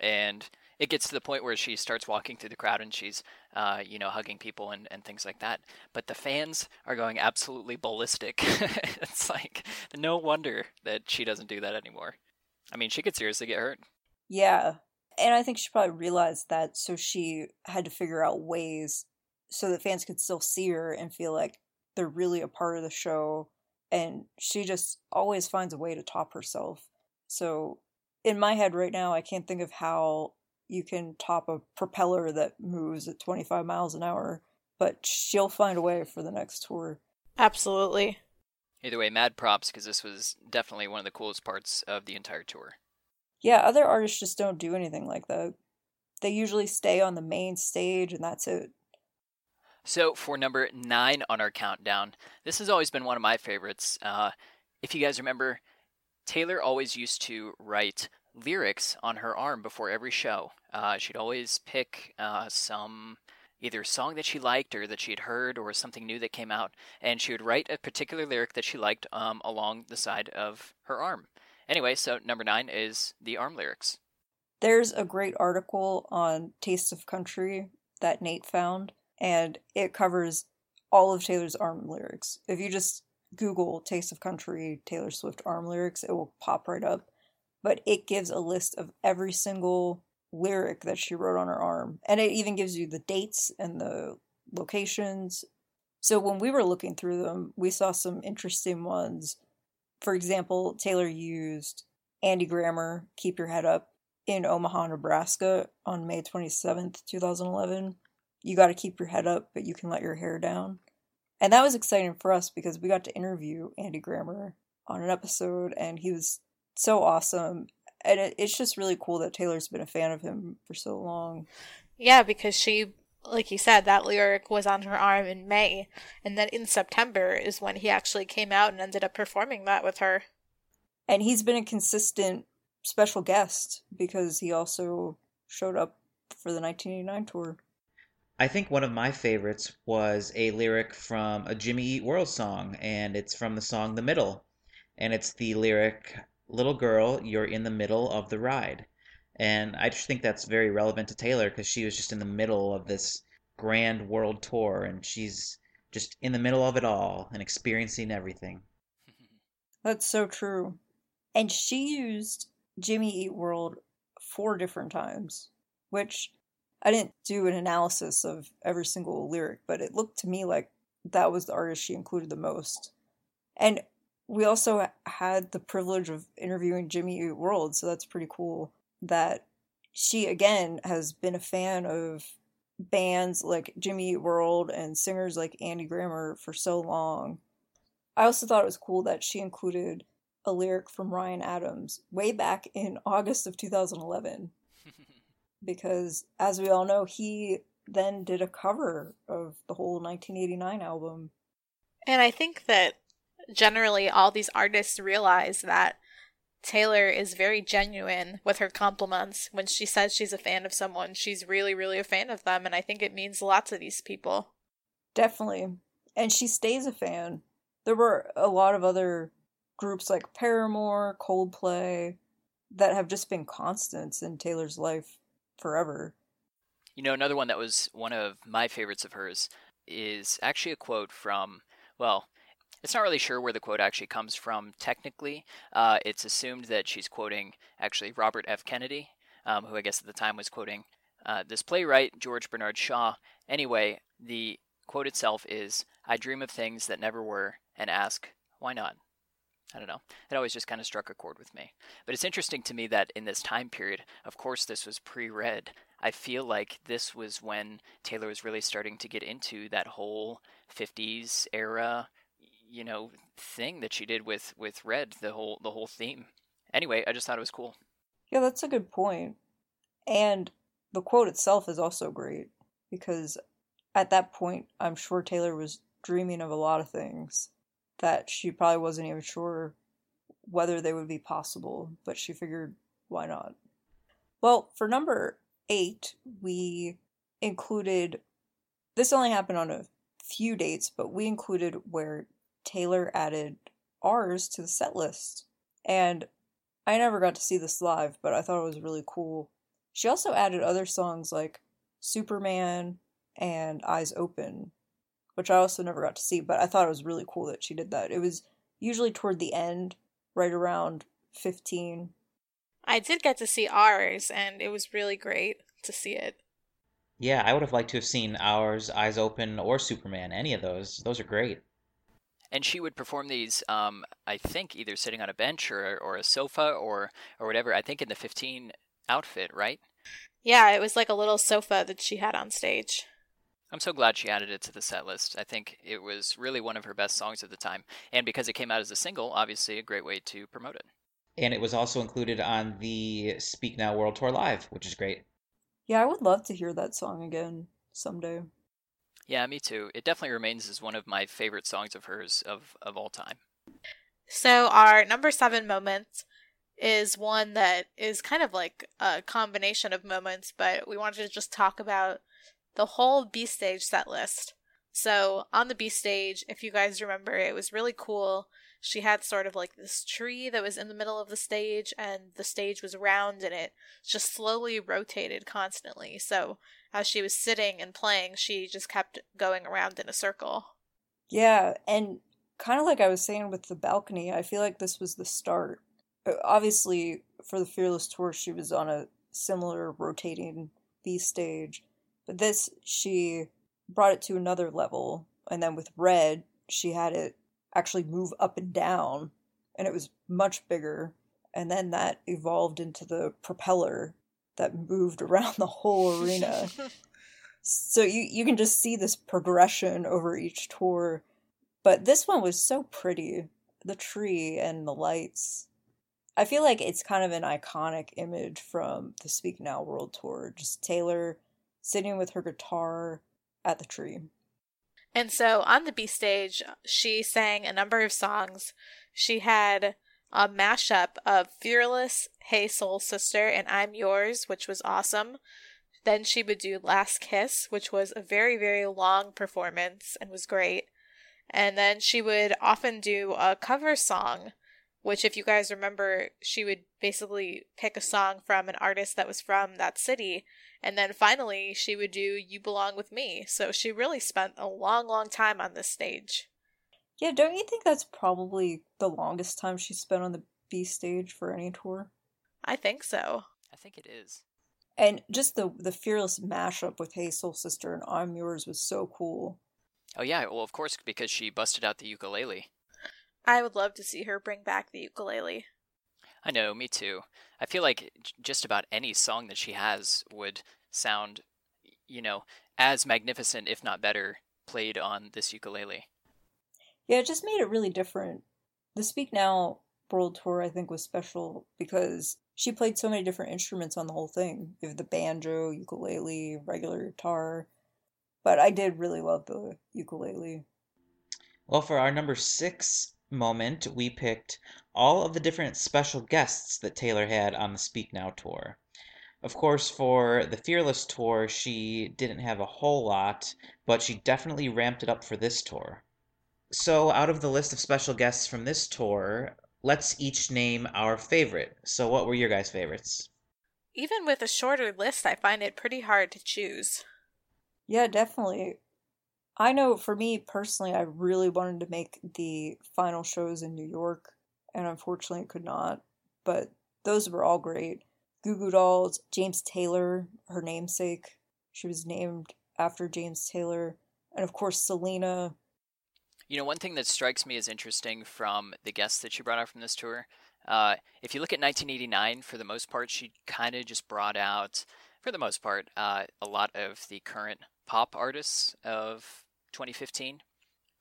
and it gets to the point where she starts walking through the crowd and she's, uh, you know, hugging people and, and things like that. But the fans are going absolutely ballistic. *laughs* it's like, no wonder that she doesn't do that anymore. I mean, she could seriously get hurt. Yeah. And I think she probably realized that, so she had to figure out ways so that fans could still see her and feel like they're really a part of the show. And she just always finds a way to top herself. So in my head right now, I can't think of how you can top a propeller that moves at 25 miles an hour, but she'll find a way for the next tour. Absolutely. Either way, mad props because this was definitely one of the coolest parts of the entire tour. Yeah, other artists just don't do anything like that. They usually stay on the main stage and that's it. So, for number nine on our countdown, this has always been one of my favorites. Uh, if you guys remember, Taylor always used to write lyrics on her arm before every show. Uh, she'd always pick uh, some either song that she liked or that she had heard or something new that came out, and she would write a particular lyric that she liked um, along the side of her arm. Anyway, so number nine is the arm lyrics. There's a great article on Taste of Country that Nate found, and it covers all of Taylor's arm lyrics. If you just Google Taste of Country Taylor Swift arm lyrics, it will pop right up but it gives a list of every single lyric that she wrote on her arm. And it even gives you the dates and the locations. So when we were looking through them, we saw some interesting ones. For example, Taylor used Andy Grammer, Keep Your Head Up, in Omaha, Nebraska on May 27th, 2011. You got to keep your head up, but you can let your hair down. And that was exciting for us because we got to interview Andy Grammer on an episode, and he was so awesome. And it, it's just really cool that Taylor's been a fan of him for so long. Yeah, because she, like you said, that lyric was on her arm in May. And then in September is when he actually came out and ended up performing that with her. And he's been a consistent special guest because he also showed up for the 1989 tour. I think one of my favorites was a lyric from a Jimmy Eat World song, and it's from the song The Middle. And it's the lyric, little girl, you're in the middle of the ride. And I just think that's very relevant to Taylor because she was just in the middle of this grand world tour and she's just in the middle of it all and experiencing everything. *laughs* That's so true. And she used Jimmy Eat World four different times, which I didn't do an analysis of every single lyric, but it looked to me like that was the artist she included the most. And we also had the privilege of interviewing Jimmy Eat World, so that's pretty cool that she again has been a fan of bands like Jimmy Eat World and singers like Andy Grammer for so long. I also thought it was cool that she included a lyric from Ryan Adams way back in August of 2011. *laughs* because, as we all know, he then did a cover of the whole 1989 album. And I think that generally all these artists realize that Taylor is very genuine with her compliments. When she says she's a fan of someone, she's really, really a fan of them. And I think it means a lot to these people. Definitely. And she stays a fan. There were a lot of other groups like Paramore, Coldplay, that have just been constants in Taylor's life forever. You know, another one that was one of my favorites of hers is actually a quote from, well, it's not really sure where the quote actually comes from technically. Uh, it's assumed that she's quoting actually Robert F. Kennedy, um, who I guess at the time was quoting uh, this playwright, George Bernard Shaw. Anyway, the quote itself is I dream of things that never were and ask, why not? I don't know. It always just kind of struck a chord with me. But it's interesting to me that in this time period, of course, this was pre Red. I feel like this was when Taylor was really starting to get into that whole 50s era, you know, thing that she did with with Red, the whole the whole theme. Anyway, I just thought it was cool. Yeah, that's a good point. And the quote itself is also great because at that point, I'm sure Taylor was dreaming of a lot of things that she probably wasn't even sure whether they would be possible, but she figured why not. Well, for number eight, we included this only happened on a few dates, but we included where Taylor added ours to the set list. And I never got to see this live, but I thought it was really cool. She also added other songs like Superman and Eyes Open, which I also never got to see, but I thought it was really cool that she did that. It was usually toward the end, right around 15. I did get to see ours, and it was really great to see it. Yeah, I would have liked to have seen ours, Eyes Open, or Superman. Any of those. Those are great. And she would perform these, um, I think, either sitting on a bench or, or a sofa or, or whatever. I think in the 15 outfit, right? Yeah, it was like a little sofa that she had on stage. I'm so glad she added it to the set list. I think it was really one of her best songs at the time. And because it came out as a single, obviously a great way to promote it. And it was also included on the Speak Now World Tour Live, which is great. Yeah, I would love to hear that song again someday. Yeah, me too. It definitely remains as one of my favorite songs of hers of, of all time. So, our number seven moment is one that is kind of like a combination of moments, but we wanted to just talk about the whole B stage set list. So on the B stage, if you guys remember, it was really cool. She had sort of like this tree that was in the middle of the stage, and the stage was round and it just slowly rotated constantly. So as she was sitting and playing, she just kept going around in a circle. Yeah, and kind of like I was saying with the balcony, I feel like this was the start. Uh, obviously, for the Fearless Tour, she was on a similar rotating B stage but this, she brought it to another level. And then with Red, she had it actually move up and down, and it was much bigger. And then that evolved into the propeller that moved *laughs* around the whole arena. so you, you can just see this progression over each tour. But this one was so pretty. The tree and the lights. I feel like it's kind of an iconic image from the Speak Now World Tour. Just Taylor sitting with her guitar at the tree. And so on the B stage, she sang a number of songs. She had a mashup of Fearless, Hey Soul Sister, and I'm Yours, which was awesome. Then she would do Last Kiss, which was a very, very long performance and was great. And then she would often do a cover song, which, if you guys remember, she would basically pick a song from an artist that was from that city and then finally, she would do You Belong With Me. So she really spent a long, long time on this stage. Yeah, don't you think that's probably the longest time she spent on the B stage for any tour? I think so. I think it is. And just the the fearless mashup with Hey Soul Sister and I'm Yours was so cool. Oh yeah, well of course because she busted out the ukulele. I would love to see her bring back the ukulele. I know, me too. I feel like just about any song that she has would sound, you know, as magnificent, if not better, played on this ukulele. Yeah, it just made it really different. The Speak Now World Tour, I think, was special because she played so many different instruments on the whole thing. You have the banjo, ukulele, regular guitar. But I did really love the ukulele. Well, for our number six moment, we picked all of the different special guests that Taylor had on the Speak Now tour. Of course, for the Fearless tour, she didn't have a whole lot, but she definitely ramped it up for this tour. So, out of the list of special guests from this tour, let's each name our favorite. So, what were your guys' favorites? Even with a shorter list, I find it pretty hard to choose. Yeah, definitely. I know for me personally, I really wanted to make the final shows in New York, and unfortunately it could not. But those were all great. Goo Goo Dolls, James Taylor, her namesake. She was named after James Taylor. And of course, Selena. You know, one thing that strikes me as interesting from the guests that she brought out from this tour, uh, if you look at 1989, for the most part, she kind of just brought out, for the most part, uh, a lot of the current pop artists of 2015.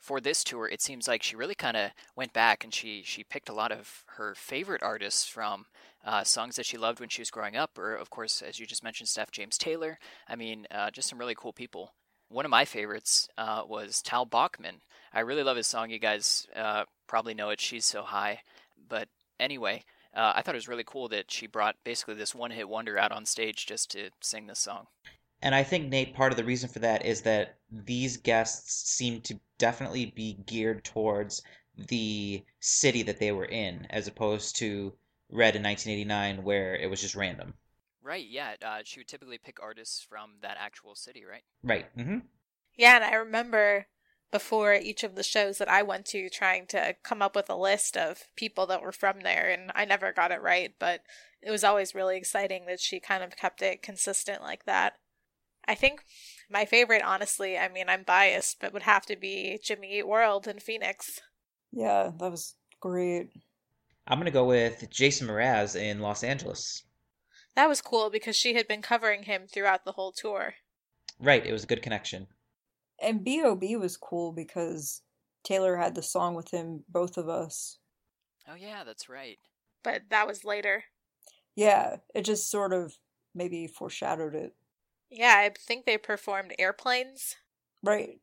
For this tour, it seems like she really kind of went back and she she picked a lot of her favorite artists from uh, songs that she loved when she was growing up, or of course, as you just mentioned, Steph James Taylor. I mean, uh, just some really cool people. One of my favorites uh, was Tal Bachman. I really love his song. You guys uh, probably know it. She's so high. But anyway, uh, I thought it was really cool that she brought basically this one-hit wonder out on stage just to sing this song. And I think Nate, part of the reason for that is that these guests seem to definitely be geared towards the city that they were in, as opposed to Red in 1989, where it was just random. Right, yeah. Uh, she would typically pick artists from that actual city, right? Right. Mm-hmm. Yeah, and I remember before each of the shows that I went to trying to come up with a list of people that were from there, and I never got it right, but it was always really exciting that she kind of kept it consistent like that. I think my favorite, honestly, I mean, I'm biased, but would have to be Jimmy Eat World in Phoenix. Yeah, that was great. I'm going to go with Jason Mraz in Los Angeles. That was cool because she had been covering him throughout the whole tour. Right, it was a good connection. And B.O.B. was cool because Taylor had the song with him, both of us. Oh, yeah, that's right. But that was later. Yeah, it just sort of maybe foreshadowed it. Yeah, I think they performed Airplanes. Right.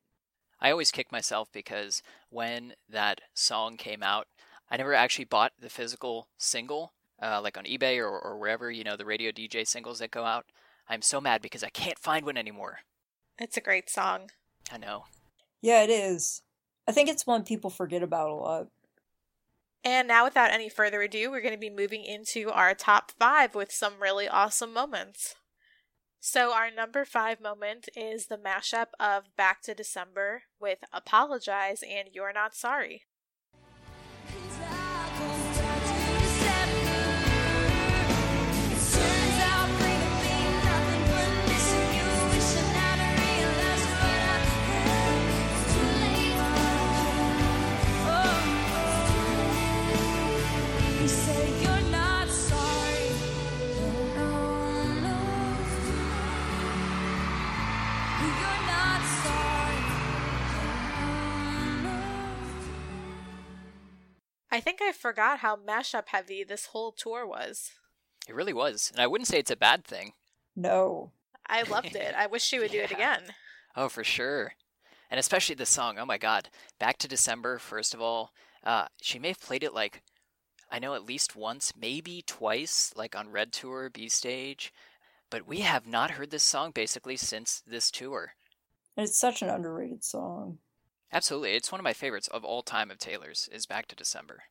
I always kick myself because when that song came out, I never actually bought the physical single, uh, like on eBay or, or wherever, you know, the radio DJ singles that go out. I'm so mad because I can't find one anymore. It's a great song. I know. Yeah, it is. I think it's one people forget about a lot. And now, without any further ado, we're going to be moving into our top five with some really awesome moments. So, our number five moment is the mashup of Back to December with Apologize and You're Not Sorry. I think I forgot how mashup heavy this whole tour was. It really was. And I wouldn't say it's a bad thing. No. I loved it. I wish she would do it *laughs* again. Oh, for sure. And especially the song. Oh my God. Back to December, first of all. Uh, she may have played it like, I know at least once, maybe twice, like on Red Tour, B Stage. But we have not heard this song basically since this tour. It's such an underrated song. Absolutely. It's one of my favorites of all time of Taylor's, is Back to December.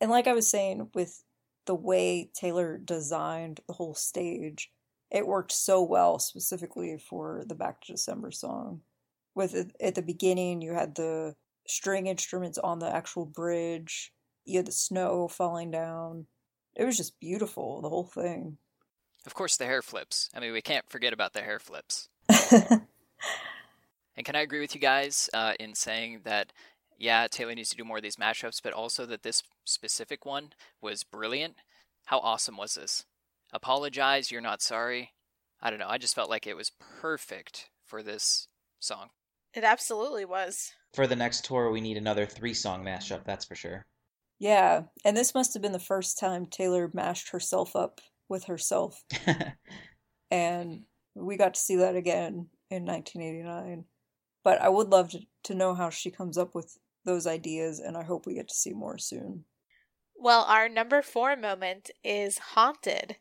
And like I was saying, with the way Taylor designed the whole stage, it worked so well specifically for the Back to December song. With it, at the beginning, you had the string instruments on the actual bridge, you had the snow falling down. It was just beautiful, the whole thing. Of course, the hair flips. I mean, we can't forget about the hair flips. *laughs* And can I agree with you guys uh, in saying that, yeah, Taylor needs to do more of these mashups, but also that this specific one was brilliant? How awesome was this? Apologize, you're not sorry. I don't know. I just felt like it was perfect for this song. It absolutely was. For the next tour, we need another three song mashup, that's for sure. yeah, and this must have been the first time Taylor mashed herself up with herself. *laughs* and we got to see that again in 1989. But I would love to, to know how she comes up with those ideas, and I hope we get to see more soon. Well, our number four moment is Haunted.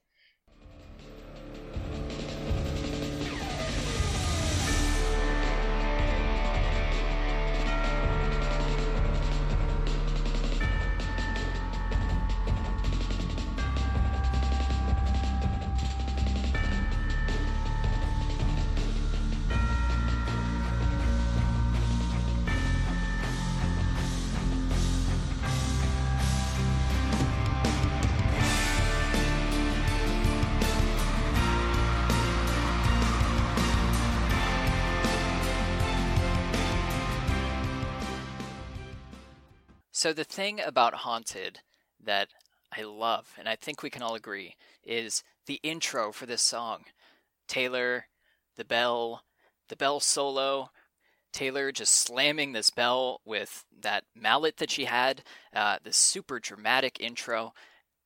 So the thing about Haunted that I love, and I think we can all agree, is the intro for this song. Taylor, the bell, the bell solo, Taylor just slamming this bell with that mallet that she had, uh, this super dramatic intro.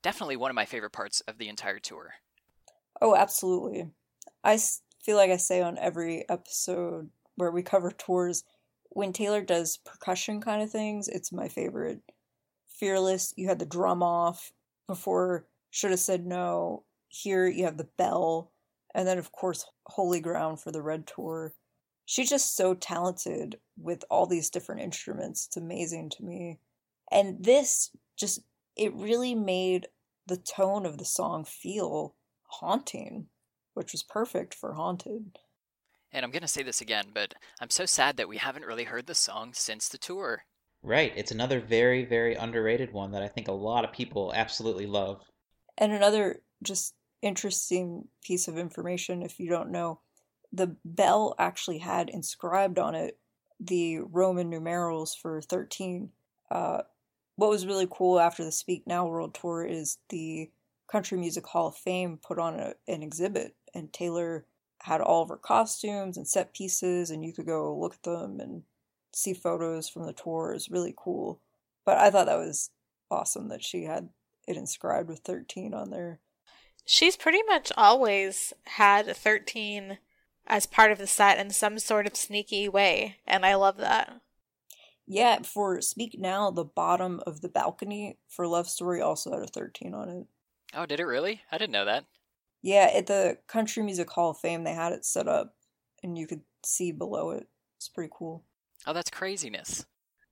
Definitely one of my favorite parts of the entire tour. Oh, absolutely. I feel like I say on every episode where we cover tours, when Taylor does percussion kind of things, it's my favorite. Fearless, you had the drum off before Should Have Said No. Here you have the bell. And then, of course, Holy Ground for the Red Tour. She's just so talented with all these different instruments. It's amazing to me. And this just, it really made the tone of the song feel haunting, which was perfect for Haunted. And I'm going to say this again, but I'm so sad that we haven't really heard the song since the tour. Right. It's another very, very underrated one that I think a lot of people absolutely love. And another just interesting piece of information, if you don't know, the bell actually had inscribed on it the Roman numerals for 13. Uh, what was really cool after the Speak Now World Tour is the Country Music Hall of Fame put on a, an exhibit, and Taylor had all of her costumes and set pieces, and you could go look at them and see photos from the tour. Is really cool. But I thought that was awesome that she had it inscribed with 13 on there. She's pretty much always had 13 as part of the set in some sort of sneaky way, and I love that. Yeah, for Speak Now, the bottom of the balcony for Love Story also had a 13 on it. Oh, did it really? I didn't know that. Yeah, at the Country Music Hall of Fame, they had it set up, and you could see below it. It's pretty cool. Oh, that's craziness.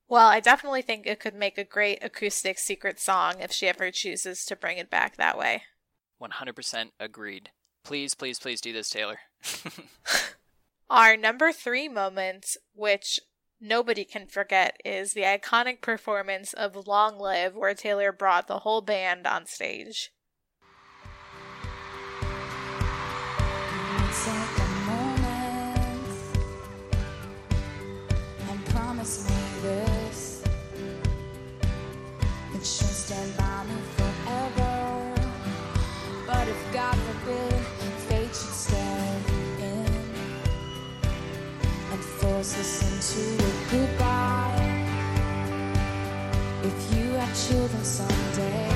Well, I definitely think it could make a great acoustic secret song if she ever chooses to bring it back that way. 100% agreed. Please, please, please do this, Taylor. *laughs* Our number three moment, which nobody can forget, is the iconic performance of Long Live, where Taylor brought the whole band on stage. Children someday.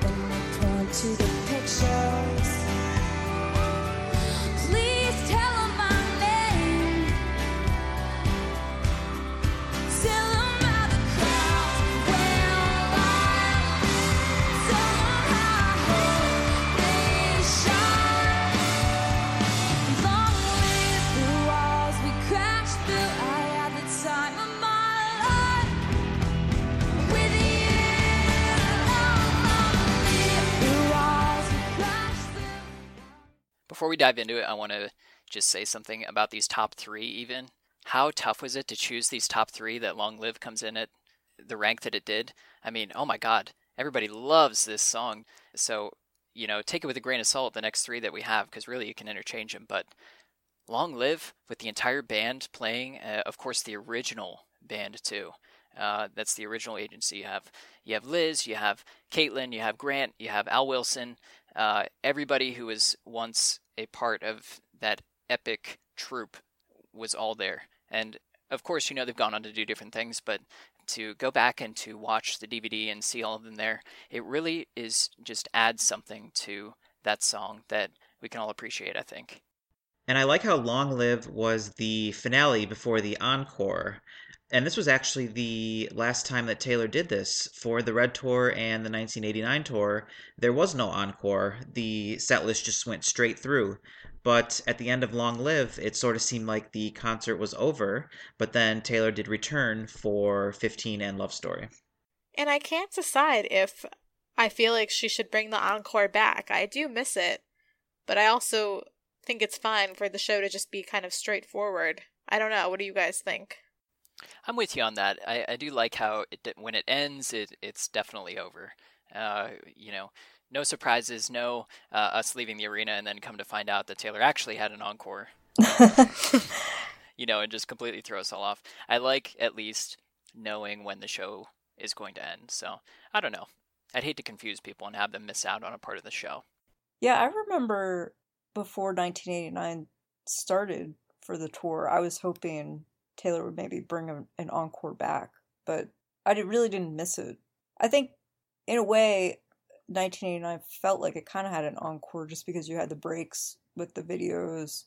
When they point to the pictures. Before we dive into it, I want to just say something about these top three, even. How tough was it to choose these top three that Long Live comes in at the rank that it did? I mean, oh my god, everybody loves this song. So, you know, take it with a grain of salt, the next three that we have, because really you can interchange them. But Long Live, with the entire band playing, uh, of course, the original band too. Uh, that's the original agency. You have you have Liz, you have Caitlin, you have Grant, you have Al Wilson, uh, everybody who was once a part of that epic troupe was all there. And of course, you know, they've gone on to do different things, but to go back and to watch the DVD and see all of them there, it really is just adds something to that song that we can all appreciate, I think. And I like how Long Live was the finale before the encore. And this was actually the last time that Taylor did this for the Red Tour and the 1989 tour. There was no encore. The set list just went straight through. But at the end of Long Live, it sort of seemed like the concert was over. But then Taylor did return for 15 and Love Story. And I can't decide if I feel like she should bring the encore back. I do miss it. But I also think it's fine for the show to just be kind of straightforward. I don't know. What do you guys think? I'm with you on that. I, I do like how it, when it ends, it it's definitely over. Uh, you know, no surprises, no uh, us leaving the arena and then come to find out that Taylor actually had an encore. *laughs* you know, and just completely throw us all off. I like at least knowing when the show is going to end. So I don't know. I'd hate to confuse people and have them miss out on a part of the show. Yeah, I remember before 1989 started for the tour, I was hoping Taylor would maybe bring an encore back, but I did, really didn't miss it. I think, in a way, 1989 felt like it kind of had an encore just because you had the breaks with the videos.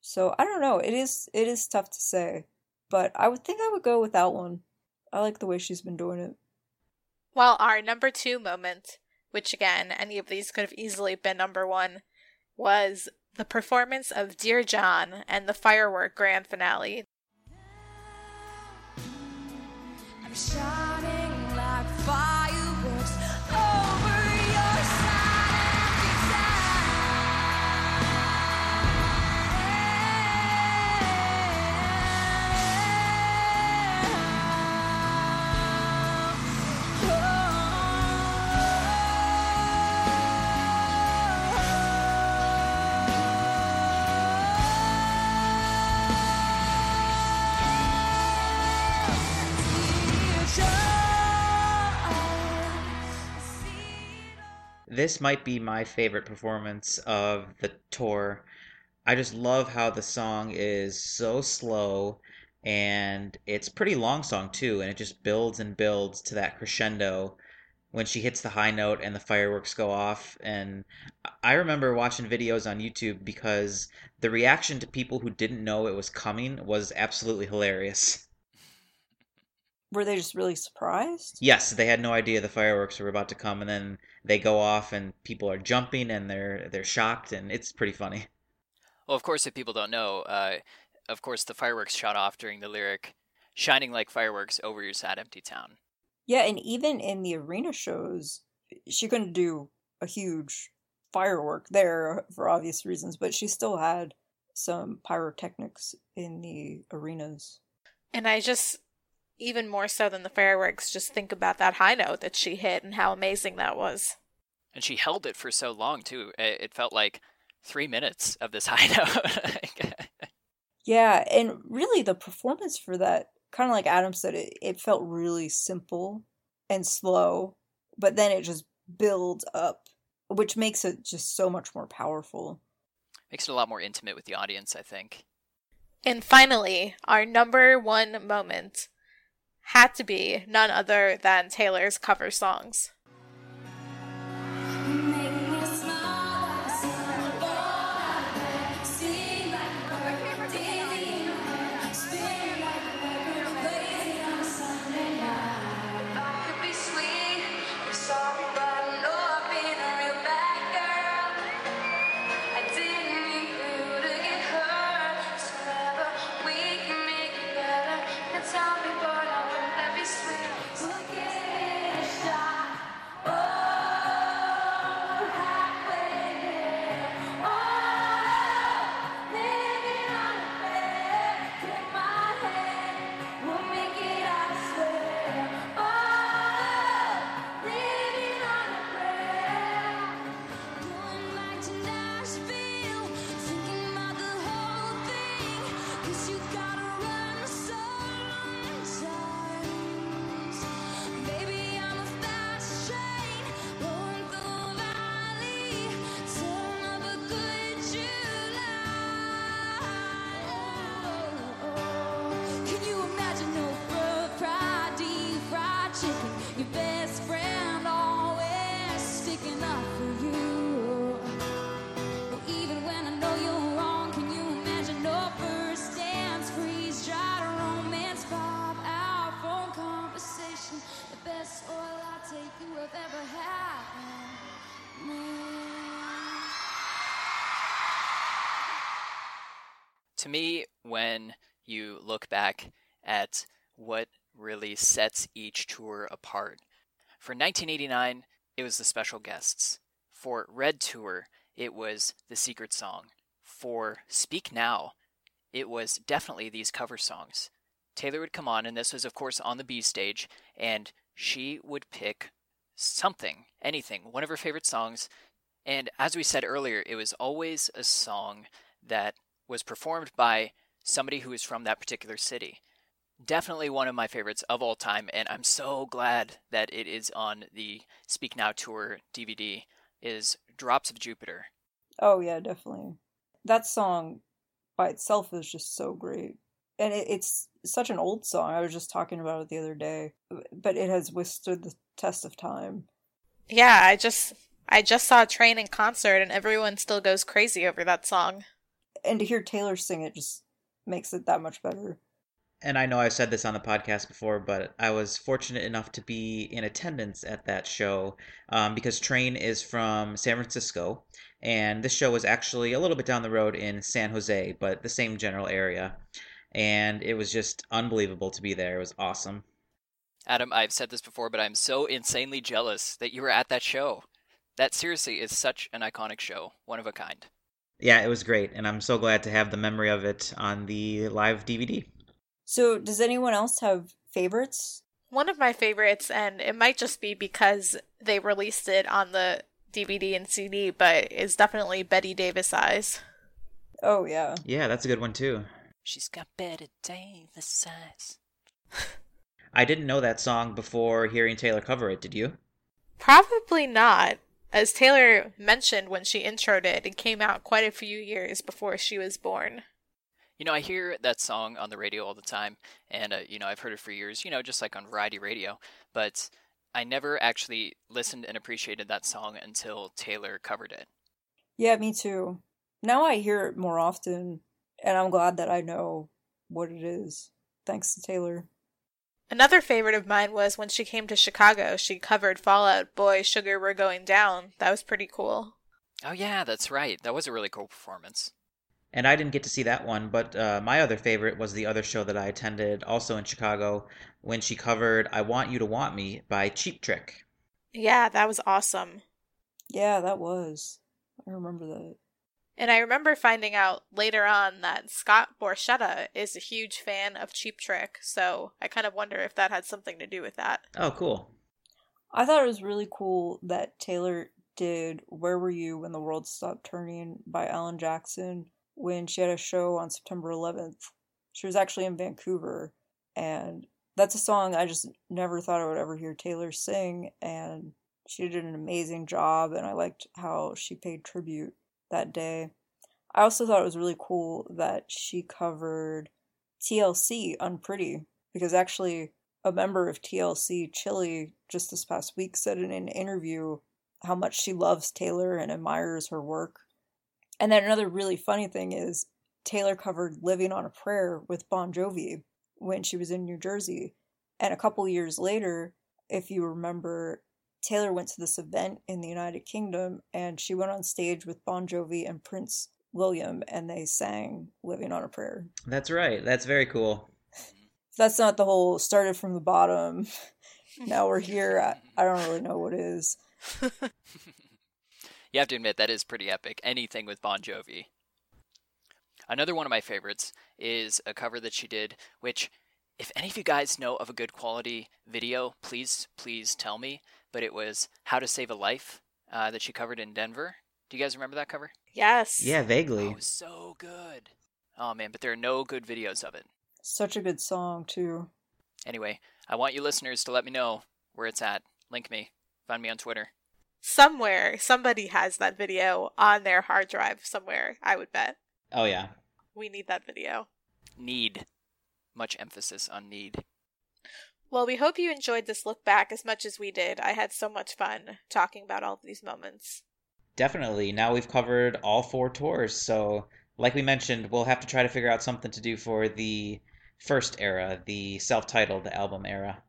So I don't know. It is it is tough to say, but I would think I would go with that one. I like the way she's been doing it. Well, our number two moment, which again, any of these could have easily been number one, was the performance of Dear John and the firework grand finale. I'm This might be my favorite performance of the tour. I just love how the song is so slow and it's pretty long song too and it just builds and builds to that crescendo when she hits the high note and the fireworks go off and I remember watching videos on YouTube because the reaction to people who didn't know it was coming was absolutely hilarious. *laughs* Were they just really surprised? Yes, they had no idea the fireworks were about to come and then they go off and people are jumping and they're they're shocked and it's pretty funny. Well, of course, if people don't know, uh, of course, the fireworks shot off during the lyric "Shining like fireworks over your sad empty town." Yeah, and even in the arena shows, she couldn't do a huge firework there for obvious reasons, but she still had some pyrotechnics in the arenas. And I just, even more so than the fireworks, just think about that high note that she hit and how amazing that was. And she held it for so long too. It it felt like three minutes of this *laughs* high note. Yeah, and really the performance for that, kind of like Adam said, it, it felt really simple and slow, but then it just builds up, which makes it just so much more powerful. Makes it a lot more intimate with the audience, I think. And finally, our number one moment had to be none other than Taylor's cover songs. To me, when you look back at what really sets each tour apart, for 1989, it was the special guests. For Red Tour, it was the secret song. For Speak Now, it was definitely these cover songs. Taylor would come on, and this was, of course, on the B stage, and she would pick something, anything, one of her favorite songs. And as we said earlier, it was always a song that was performed by somebody who is from that particular city. Definitely one of my favorites of all time, and I'm so glad that it is on the Speak Now Tour DVD, is Drops of Jupiter. Oh yeah, definitely. That song by itself is just so great. And it, it's such an old song. I was just talking about it the other day, but it has withstood the test of time. Yeah, I just I just saw Train in concert and everyone still goes crazy over that song. And to hear Taylor sing it just makes it that much better. And I know I've said this on the podcast before, but I was fortunate enough to be in attendance at that show um, because Train is from San Francisco, and this show was actually a little bit down the road in San Jose, but the same general area. And it was just unbelievable to be there. It was awesome. Adam, I've said this before, but I'm so insanely jealous that you were at that show. That seriously is such an iconic show, one of a kind. Yeah, it was great, and I'm so glad to have the memory of it on the live DVD. So, does anyone else have favorites? One of my favorites, and it might just be because they released it on the DVD and CD, but is definitely Bette Davis Eyes. Oh yeah. Yeah, that's a good one too. She's got Bette Davis eyes. I didn't know that song before hearing Taylor cover it, did you? Probably not. As Taylor mentioned when she introed it, it came out quite a few years before she was born. You know, I hear that song on the radio all the time, and, uh, you know, I've heard it for years, you know, just like on variety radio, but I never actually listened and appreciated that song until Taylor covered it. Yeah, me too. Now I hear it more often, and I'm glad that I know what it is. Thanks to Taylor. Another favorite of mine was when she came to Chicago. She covered Fall Out Boy Sugar We're Going Down. That was pretty cool. Oh, yeah, that's right. That was a really cool performance. And I didn't get to see that one, but uh, my other favorite was the other show that I attended, also in Chicago, when she covered I Want You to Want Me by Cheap Trick. Yeah, that was awesome. Yeah, that was. I remember that. And I remember finding out later on that Scott Borchetta is a huge fan of Cheap Trick, so I kind of wonder if that had something to do with that. Oh, cool. I thought it was really cool that Taylor did Where Were You When the World Stopped Turning by Alan Jackson when she had a show on September 11th. She was actually in Vancouver, and that's a song I just never thought I would ever hear Taylor sing, and she did an amazing job, and I liked how she paid tribute that day. I also thought it was really cool that she covered TLC Unpretty, because actually a member of TLC, Chilli, just this past week said in an interview how much she loves Taylor and admires her work. And then another really funny thing is Taylor covered Living on a Prayer with Bon Jovi when she was in New Jersey. And a couple years later, if you remember, Taylor went to this event in the United Kingdom and she went on stage with Bon Jovi and Prince William and they sang Living on a Prayer. That's right. That's very cool. That's not the whole started from the bottom. *laughs* now we're here. I, I don't really know what is. *laughs* you have to admit that is pretty epic. Anything with Bon Jovi. Another one of my favorites is a cover that she did, which, if any of you guys know of a good quality video, please, please tell me. But it was How to Save a Life uh, that she covered in Denver. Do you guys remember that cover? Yes. Yeah, Oh, vaguely. it was so good. Oh man, but there are no good videos of it. Such a good song, too. Anyway, I want you listeners to let me know where it's at. Link me. Find me on Twitter. Somewhere, somebody has that video on their hard drive somewhere, I would bet. Oh, yeah. We need that video. Need. Much emphasis on need. Well, we hope you enjoyed this look back as much as we did. I had so much fun talking about all of these moments. Definitely. Now we've covered all four tours, so like we mentioned, we'll have to try to figure out something to do for the first era, the self-titled album era.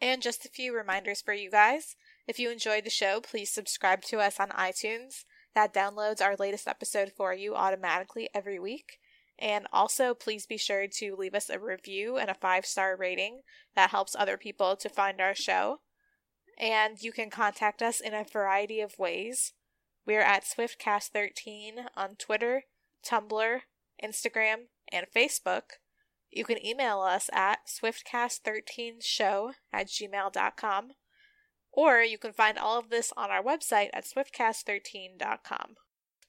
And just a few reminders for you guys. If you enjoyed the show, please subscribe to us on iTunes. That downloads our latest episode for you automatically every week. And also, please be sure to leave us a review and a five star rating. That helps other people to find our show. And you can contact us in a variety of ways. We're at SwiftCast13 on Twitter, Tumblr, Instagram, and Facebook. You can email us at swiftcast13show at gmail.com. Or you can find all of this on our website at swiftcast13.com.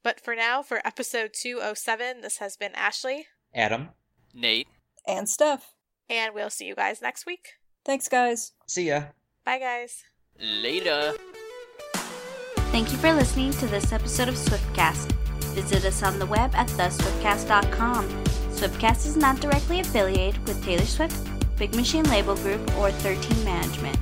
But for now, for episode 207, this has been Ashley. Adam, Nate. And Steph. And we'll see you guys next week. Thanks, guys. See ya. Bye, guys. Later. Thank you for listening to this episode of Swiftcast. Visit us on the web at theswiftcast.com. Swiftcast is not directly affiliated with Taylor Swift, Big Machine Label Group, or 13 Management.